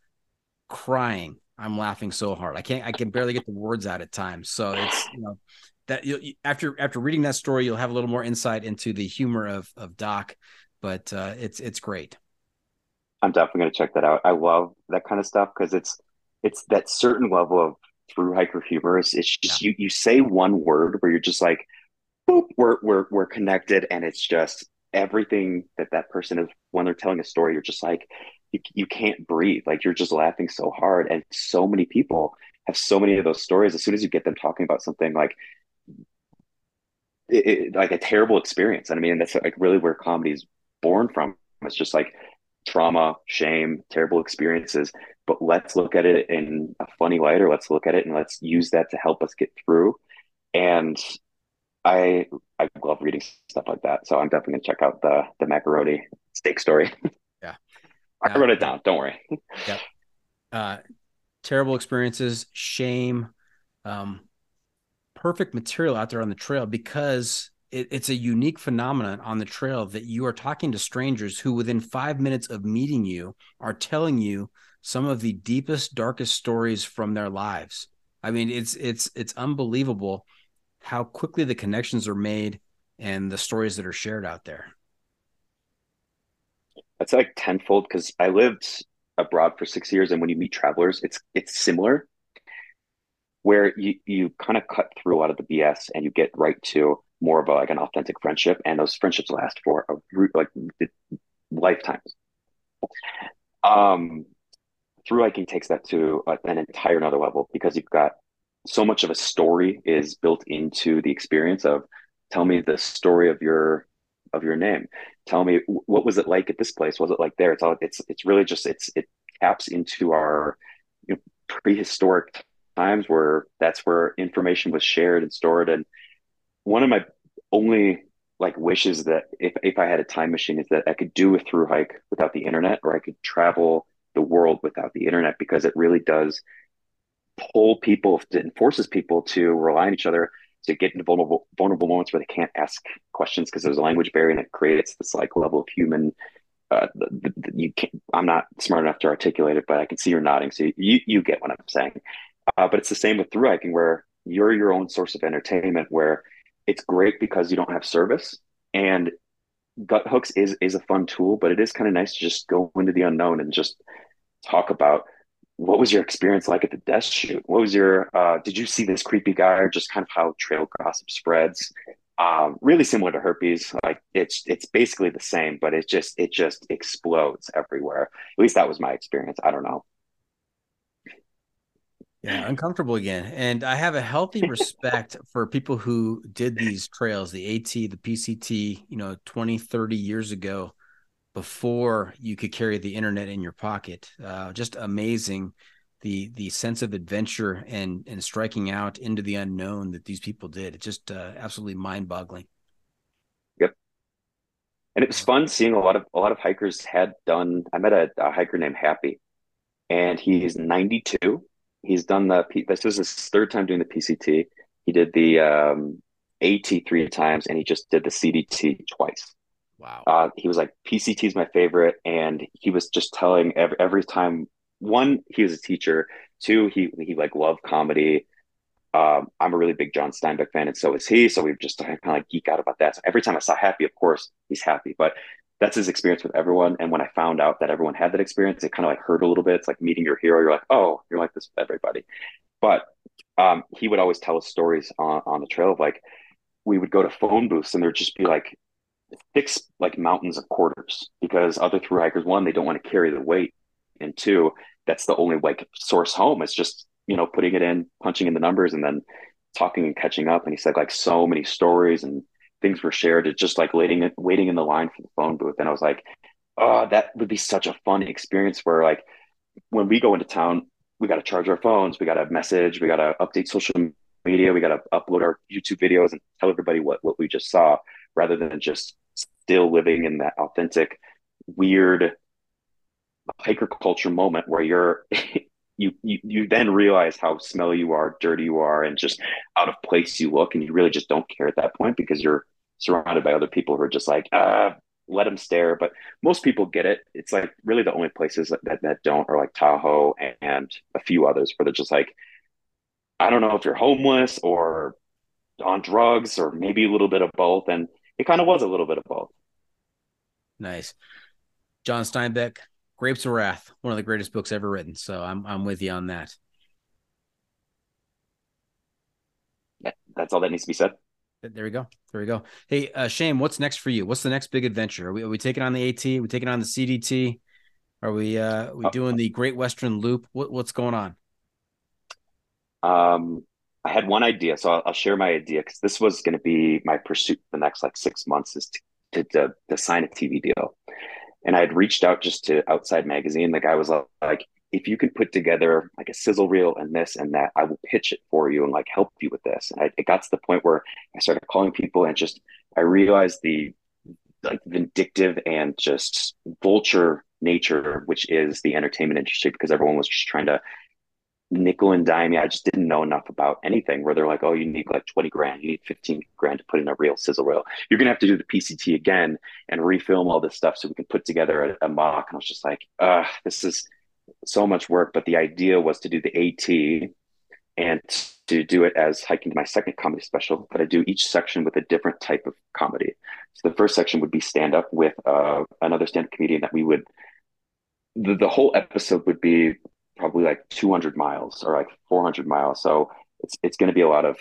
crying. I'm laughing so hard. I can't. I can barely get the words out at times. So it's you know that you after after reading that story, you'll have a little more insight into the humor of of Doc. But uh, it's it's great. I'm definitely going to check that out. I love that kind of stuff because it's it's that certain level of through hiker humor. It's, it's just yeah. you you say one word where you're just like, boop, we're we're we're connected, and it's just everything that that person is when they're telling a story. You're just like you you can't breathe. Like you're just laughing so hard, and so many people have so many of those stories. As soon as you get them talking about something like it, it, like a terrible experience, and I mean that's like really where comedy is born from. It's just like trauma, shame, terrible experiences, but let's look at it in a funny light or let's look at it and let's use that to help us get through. And I I love reading stuff like that. So I'm definitely gonna check out the the macaroni steak story. Yeah. I wrote it down. Don't worry. Yeah. Uh terrible experiences, shame, um, perfect material out there on the trail because it, it's a unique phenomenon on the trail that you are talking to strangers who, within five minutes of meeting you, are telling you some of the deepest, darkest stories from their lives. I mean, it's it's it's unbelievable how quickly the connections are made and the stories that are shared out there. That's like tenfold because I lived abroad for six years, and when you meet travelers, it's it's similar, where you you kind of cut through a lot of the BS and you get right to more of a, like an authentic friendship, and those friendships last for a like lifetimes. Um, through hiking takes that to an entire another level because you've got so much of a story is built into the experience of tell me the story of your of your name. Tell me what was it like at this place? Was it like there? It's all it's it's really just it's it taps into our you know, prehistoric times where that's where information was shared and stored and one of my only like wishes that if, if I had a time machine is that I could do a through hike without the internet or I could travel the world without the internet because it really does pull people and forces people to rely on each other to get into vulnerable vulnerable moments where they can't ask questions because there's a language barrier and it creates this like level of human uh, the, the, you can't, I'm not smart enough to articulate it, but I can see you're nodding. So you, you get what I'm saying. Uh, but it's the same with through hiking where you're your own source of entertainment where it's great because you don't have service and Guthooks is is a fun tool but it is kind of nice to just go into the unknown and just talk about what was your experience like at the death chute? What was your uh, did you see this creepy guy or just kind of how trail gossip spreads? Um, really similar to herpes like it's it's basically the same but it just it just explodes everywhere. At least that was my experience. I don't know yeah, uncomfortable again. And I have a healthy respect for people who did these trails, the AT, the PCT, you know, 20, 30 years ago before you could carry the internet in your pocket. Uh, just amazing the the sense of adventure and and striking out into the unknown that these people did. It's just uh, absolutely mind-boggling. Yep. And it was fun seeing a lot of a lot of hikers had done. I met a, a hiker named Happy, and he's 92 he's done the this is his third time doing the PCT. He did the um, AT three times, and he just did the CDT twice. Wow. Uh, he was like, PCT is my favorite. And he was just telling every, every time, one, he was a teacher. Two, he, he like loved comedy. Um, I'm a really big John Steinbeck fan, and so is he. So we just kind of like geek out about that. So every time I saw Happy, of course, he's happy. But that's his experience with everyone. And when I found out that everyone had that experience, it kind of like hurt a little bit. It's like meeting your hero. You're like, oh, you're like this with everybody. But um, he would always tell us stories on, on the trail of like we would go to phone booths and there'd just be like six like mountains of quarters because other through hikers one they don't want to carry the weight and two that's the only like source home it's just you know putting it in punching in the numbers and then talking and catching up and he said like so many stories and things were shared it's just like waiting waiting in the line for the phone booth. And i was like oh that would be such a fun experience where like when we go into town we got to charge our phones we got to message we got to update social media we got to upload our youtube videos and tell everybody what what we just saw rather than just still living in that authentic weird hiker culture moment where you're you, you you then realize how smelly you are dirty you are and just out of place you look and you really just don't care at that point because you're surrounded by other people who are just like uh let them stare. But most people get it. It's like really the only places that, that, that don't are like tahoe and, and a few others where they're just like i don't know if you're homeless or on drugs or maybe a little bit of both and it kind of was a little bit of both. Nice. John Steinbeck, Grapes of Wrath, one of the greatest books ever written. So I'm I'm with you on that. Yeah, that's all that needs to be said. There we go. There we go. Hey, uh, Shame, what's next for you? What's the next big adventure? Are we, are we taking on the AT? Are we taking on the CDT? Are we uh we doing the Great Western Loop? What what's going on? Um, I had one idea, so I'll, I'll share my idea because this was going to be my pursuit for the next like six months is to to, to, to sign a TV deal. And I had reached out just to Outside Magazine. The guy was like, if you can put together like a sizzle reel and this and that, I will pitch it for you and like help you with this. And I, it got to the point where I started calling people and just I realized the like vindictive and just vulture nature, which is the entertainment industry, because everyone was just trying to nickel and dime me. I just didn't know enough about anything where they're like, oh, you need like 20 grand, you need 15 grand to put in a real sizzle reel. You're going to have to do the PCT again and refilm all this stuff so we can put together a, a mock. And I was just like, uh, this is so much work. But the idea was to do the AT and to do it as hiking to my second comedy special, but I do each section with a different type of comedy. So the first section would be stand up with uh, another stand up comedian that we would, the, the whole episode would be probably like 200 miles or like 400 miles. So it's it's going to be a lot of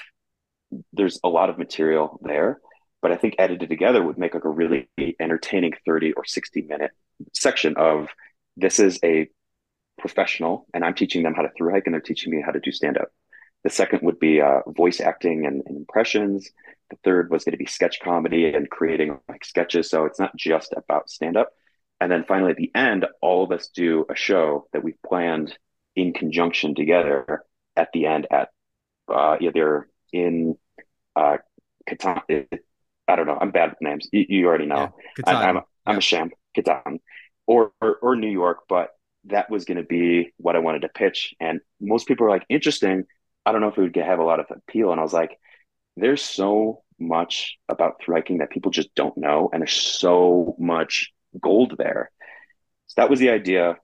there's a lot of material there, but I think edited together would make like a really entertaining 30 or 60 minute section of this is a professional and I'm teaching them how to through hike and they're teaching me how to do stand up. The second would be uh, voice acting and, and impressions. The third was going to be sketch comedy and creating like sketches. So it's not just about stand up. And then finally, at the end, all of us do a show that we've planned in conjunction together at the end at uh, either in uh, Katan. I don't know. I'm bad with names. You, you already know. Yeah, I, am I'm, I'm yeah. a sham. Katan or, or, or New York, but that was going to be what I wanted to pitch. And most people are like, interesting. I don't know if it would have a lot of appeal. And I was like, there's so much about hiking that people just don't know, and there's so much gold there. So that was the idea.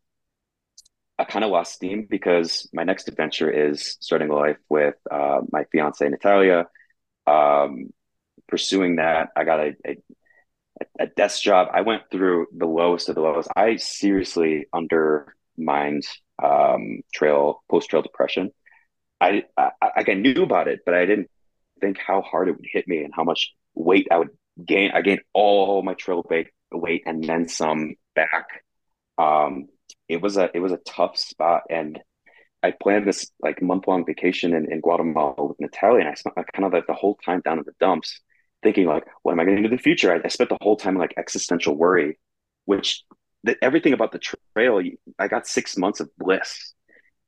I kind of lost steam because my next adventure is starting a life with uh, my fiance Natalia. Um, pursuing that, I got a, a, a desk job. I went through the lowest of the lowest. I seriously undermined um, trail post trail depression. I, I I knew about it, but I didn't think how hard it would hit me and how much weight I would gain. I gained all my trail weight, weight and then some back. Um, it was a it was a tough spot, and I planned this like month long vacation in, in Guatemala with Natalia, and I spent like, kind of like the whole time down in the dumps, thinking like, what am I going to do in the future? I, I, spent the whole time like existential worry, which the, everything about the trail, I got six months of bliss,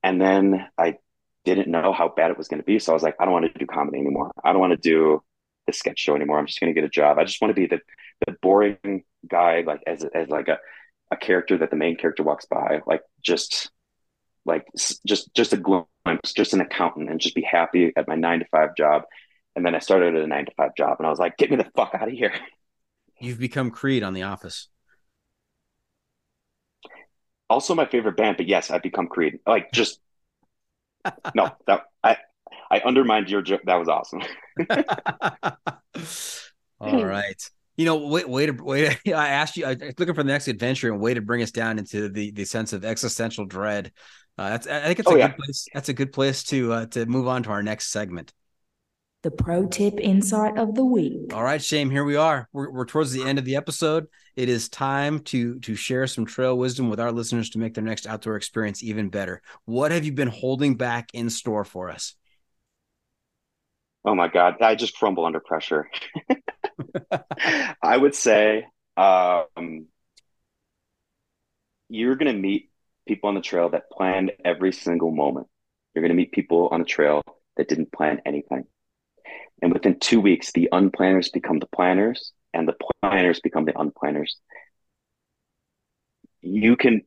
and then I didn't know how bad it was going to be, so I was like, I don't want to do comedy anymore. I don't want to do the sketch show anymore. I'm just going to get a job. I just want to be the the boring guy, like as as like a a character that the main character walks by, like just like just just a glimpse, just an accountant, and just be happy at my nine to five job. And then I started at a nine to five job, and I was like, "Get me the fuck out of here!" You've become Creed on The Office. Also, my favorite band, but yes, I've become Creed. Like, just no, that I I undermined your joke. That was awesome. All right. You know, wait, wait, wait. I asked you. I was looking for the next adventure and way to bring us down into the the sense of existential dread. Uh, that's I think it's Oh, a yeah. good place. That's a good place to uh, to move on to our next segment. The pro tip insight of the week. All right, Shame, here we are. We're, we're towards the end of the episode. It is time to to share some trail wisdom with our listeners to make their next outdoor experience even better. What have you been holding back in store for us? Oh my God, I just crumble under pressure. I would say um, you're going to meet people on the trail that planned every single moment. You're going to meet people on the trail that didn't plan anything. And within two weeks, the unplanners become the planners and the planners become the unplanners. You can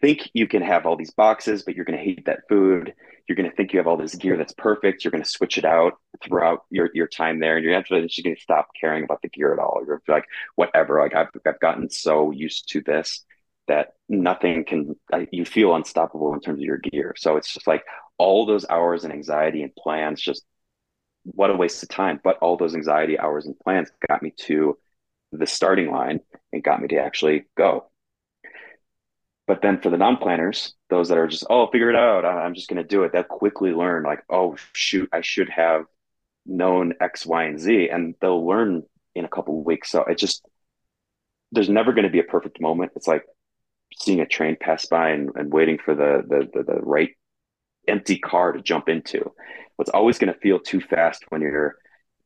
think you can have all these boxes, but you're going to hate that food. You're going to think you have all this gear that's perfect. You're going to switch it out throughout your, your time there. And you're actually just going to stop caring about the gear at all. You're like, whatever. Like I've, I've gotten so used to this that nothing can, I, you feel unstoppable in terms of your gear. So it's just like all those hours and anxiety and plans, just what a waste of time. But all those anxiety hours and plans got me to the starting line and got me to actually go. But then for the non-planners, those that are just, oh, figure it out. I'm just going to do it. They'll quickly learn like, oh, shoot, I should have known X, Y, and Z. And they'll learn in a couple weeks. So it just, there's never going to be a perfect moment. It's like seeing a train pass by and, and waiting for the, the, the, the right empty car to jump into. It's always going to feel too fast when you're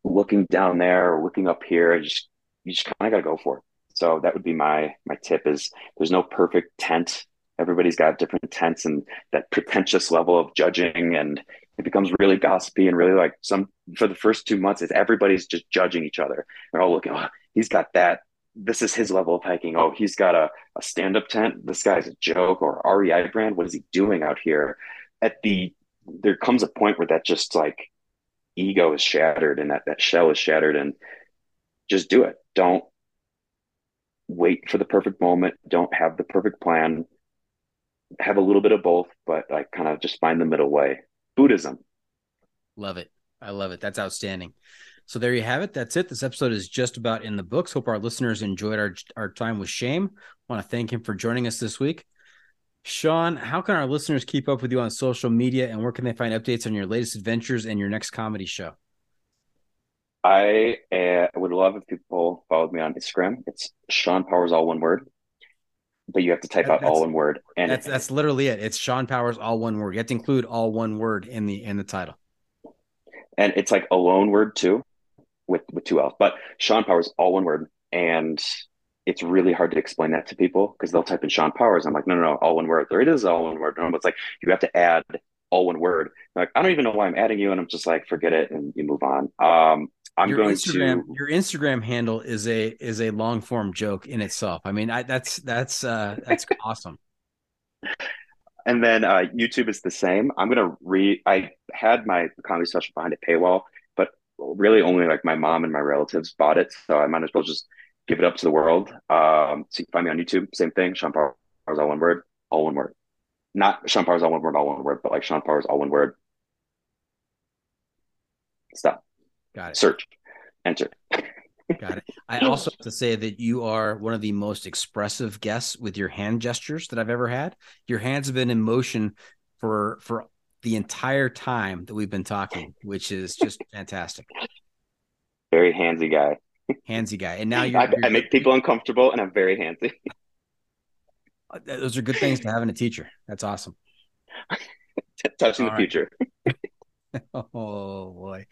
looking down there or looking up here. Just, you just kind of got to go for it. So that would be my my tip is there's no perfect tent. Everybody's got different tents and that pretentious level of judging and it becomes really gossipy and really like some for the first two months is everybody's just judging each other. They're all looking, oh, he's got that. This is his level of hiking. Oh, he's got a, a stand-up tent. This guy's a joke or REI brand. What is he doing out here? At the there comes a point where that just like ego is shattered and that that shell is shattered and just do it. Don't wait for the perfect moment. Don't have the perfect plan. Have a little bit of both, but I kind of just find the middle way. Buddhism. Love it. I love it. That's outstanding. So there you have it. That's it. This episode is just about in the books. Hope our listeners enjoyed our our time with Shame. want to thank him for joining us this week. Sean, how can our listeners keep up with you on social media and where can they find updates on your latest adventures and your next comedy show? I uh, would love if people followed me on Instagram. It's Sean Powers, all one word, but you have to type That- out all one word. And That's that's literally it. It's Sean Powers, all one word. You have to include all one word in the in the title. and it's like a lone word too, with with two L's. But Sean Powers, all one word, and it's really hard to explain that to people because they'll type in Sean Powers. I'm like, no, no, no, all one word. There it is, all one word. No, but it's like you have to add all one word. They're like, I don't even know why I'm adding you, and I'm just like, forget it, and you move on. Um, I'm your going Instagram, to your Instagram handle is a is a long form joke in itself. I mean, I, that's that's uh that's awesome. And then uh, YouTube is the same. I'm gonna re. I had my comedy special behind a paywall, but really only like my mom and my relatives bought it, so I might as well just give it up to the world. Um, so you can find me on YouTube. Same thing. Sean Powers, all one word, all one word. Not Sean Powers, all one word, all one word, but like Sean Powers, all one word. Stop. Got it. Search. Enter. Got it. I also have to say that you are one of the most expressive guests with your hand gestures that I've ever had. Your hands have been in motion for for the entire time that we've been talking, which is just fantastic. Very handsy guy. Handsy guy. And now you're, I, you're I make people uncomfortable, and I'm very handsy. Uh, those are good things to have in a teacher. That's awesome. Touching All the right. future. Oh boy.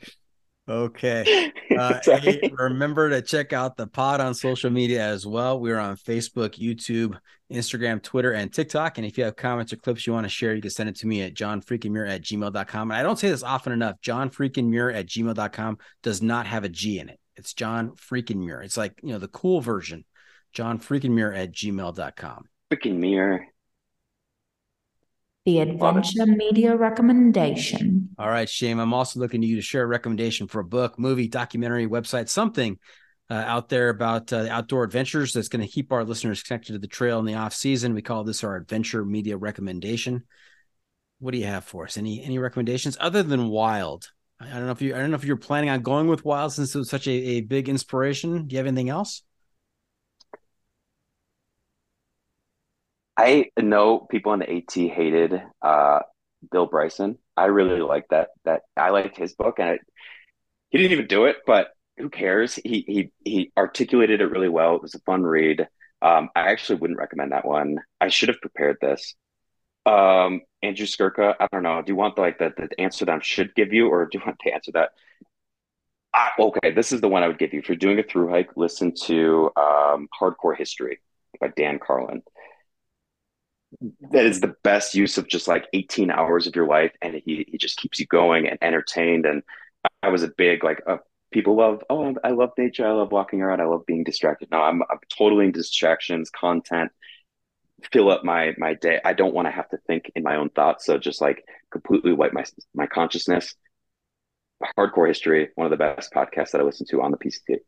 Okay. Uh, hey, remember to check out the pod on social media as well. We're on Facebook, YouTube, Instagram, Twitter, and TikTok. And if you have comments or clips you want to share, you can send it to me at johnfreakinmuir at gmail.com. And I don't say this often enough. John Freakinmuir at gmail.com does not have a G in it. It's John Freakinmuir. It's like, you know, the cool version. John Freakinmuir at gmail.com. Freaking mirror. The. Adventure Media Recommendation. All right, Shame. I'm also looking to you to share a recommendation for a book, movie, documentary, website, something uh, out there about uh, the outdoor adventures that's going to keep our listeners connected to the trail in the off season. We call this our adventure media recommendation. What do you have for us? Any any recommendations other than Wild? I don't know if you I don't know if you're planning on going with Wild since it was such a, a big inspiration. Do you have anything else? I know people in the AT hated uh, Bill Bryson. I really like that. That I liked his book, and he didn't even do it, but who cares? He he he articulated it really well. It was a fun read. Um, I actually wouldn't recommend that one. I should have prepared this. Um, Andrew Skurka, I don't know. Do you want the, like the, the answer that I should give you, or do you want to answer that? Ah, okay, this is the one I would give you. If you're doing a through hike, listen to um, Hardcore History by Dan Carlin. That is the best use of just like 18 hours of your life, and he he just keeps you going and entertained. And I was a big like uh, people love. Oh, I love nature. I love walking around. I love being distracted. No, I'm I'm totally into distractions, content fill up my my day. I don't want to have to think in my own thoughts. So just like completely wipe my my consciousness. Hardcore history, one of the best podcasts that I listen to on the PCT.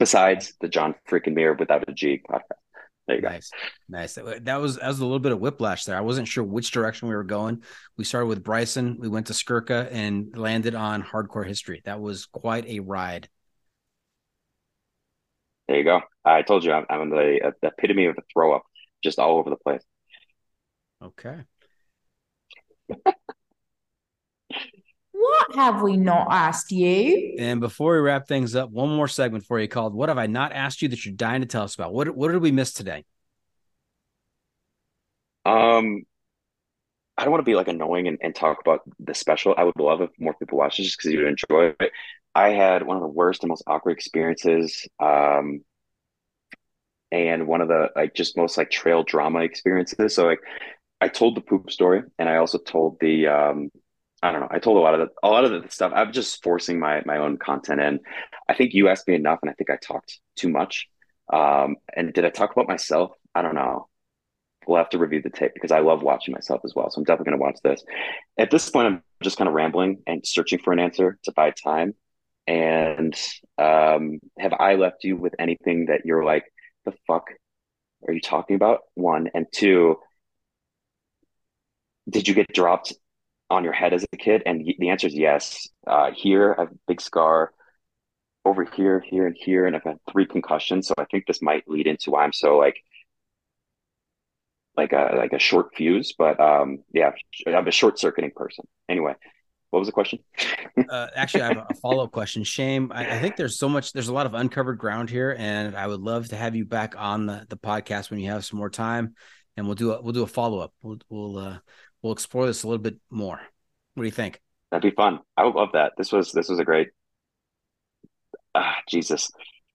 Besides the John Freakin' Muir without a G podcast. There you nice. go. Nice. That was that was a little bit of whiplash there. I wasn't sure which direction we were going. We started with Bryson, we went to Skurka and landed on hardcore history. That was quite a ride. There you go. I told you I'm, I'm the, uh, the epitome of a throw up just all over the place. Okay. what have we not asked you? And before we wrap things up, one more segment for you called What Have I Not Asked You That You're Dying to Tell Us About? What, what did we miss today? Um, I don't want to be like annoying and, and talk about the special. I would love if more people watch it just because you would enjoy it. I had one of the worst and most awkward experiences um, and one of the like just most like trail drama experiences. So like I told the poop story and I also told the um I don't know. I told a lot of the, a lot of the stuff. I'm just forcing my my own content in. I think you asked me enough, and I think I talked too much. Um, and did I talk about myself? I don't know. We'll have to review the tape because I love watching myself as well. So I'm definitely going to watch this. At this point, I'm just kind of rambling and searching for an answer to buy time. And um, have I left you with anything that you're like, the fuck are you talking about? One and two, did you get dropped on your head as a kid? And the answer is yes. Uh, here, I have a big scar. Over here, here, and here, and I've had three concussions. So I think this might lead into why I'm so like, like a like a short fuse. But um, yeah, I'm a short circuiting person. Anyway, what was the question? uh, actually, I have a follow up question. Shame, I, I, think there's so much, there's a lot of uncovered ground here, and I would love to have you back on the, the podcast when you have some more time, and we'll do a we'll do a follow up. We'll we'll uh, we'll explore this a little bit more. What do you think? That'd be fun. I would love that. This was this was a great. Ah, Jesus,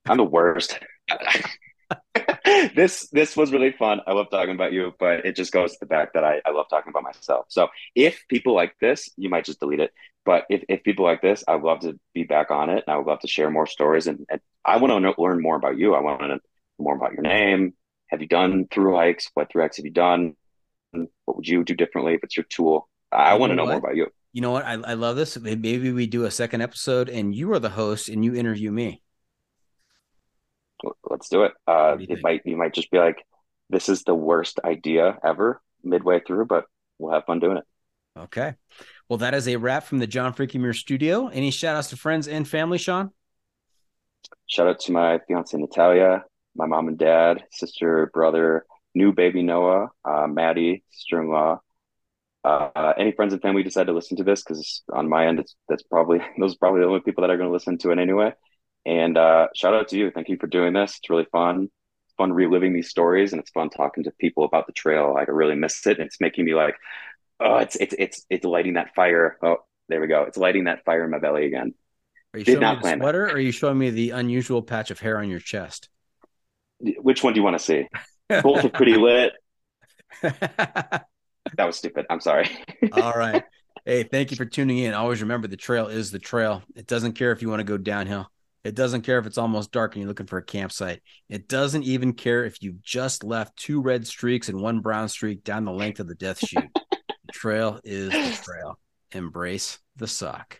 I'm the worst. this this was really fun. I love talking about you, but it just goes to the back that I, I love talking about myself. So if people like this, you might just delete it. But if, if people like this, I would love to be back on it. And I would love to share more stories. And, and I want to know, learn more about you. I want to know more about your name. Have you done through hikes? What through hikes have you done? What would you do differently if it's your tool? I you want to know, know more about you. You know what? I, I love this. Maybe we do a second episode and you are the host and you interview me let's do it. Uh, do it think? might you might just be like, this is the worst idea ever midway through, but we'll have fun doing it. Okay. Well, that is a wrap from the John Freakin' Muir studio. Any shout outs to friends and family, Sean? Shout out to my fiance Natalia, my mom and dad, sister, brother, new baby Noah, uh, Maddie, sister in law. Uh, any friends and family decide to listen to this because on my end, it's that's probably those are probably the only people that are going to listen to it anyway. And uh, shout out to you. Thank you for doing this. It's really fun. It's fun reliving these stories, and it's fun talking to people about the trail. Like I really miss it. And it's making me like, oh, it's it's it's it's lighting that fire. Oh, there we go. It's lighting that fire in my belly again. Are you Did showing me the sweater, it. or are you showing me the unusual patch of hair on your chest? Which one do you want to see? Both are pretty lit. that was stupid. I'm sorry. All right. Hey, thank you for tuning in. Always remember the trail is the trail. It doesn't care if you want to go downhill. It doesn't care if it's almost dark and you're looking for a campsite. It doesn't even care if you've just left two red streaks and one brown streak down the length of the death chute. the trail is the trail. Embrace the suck.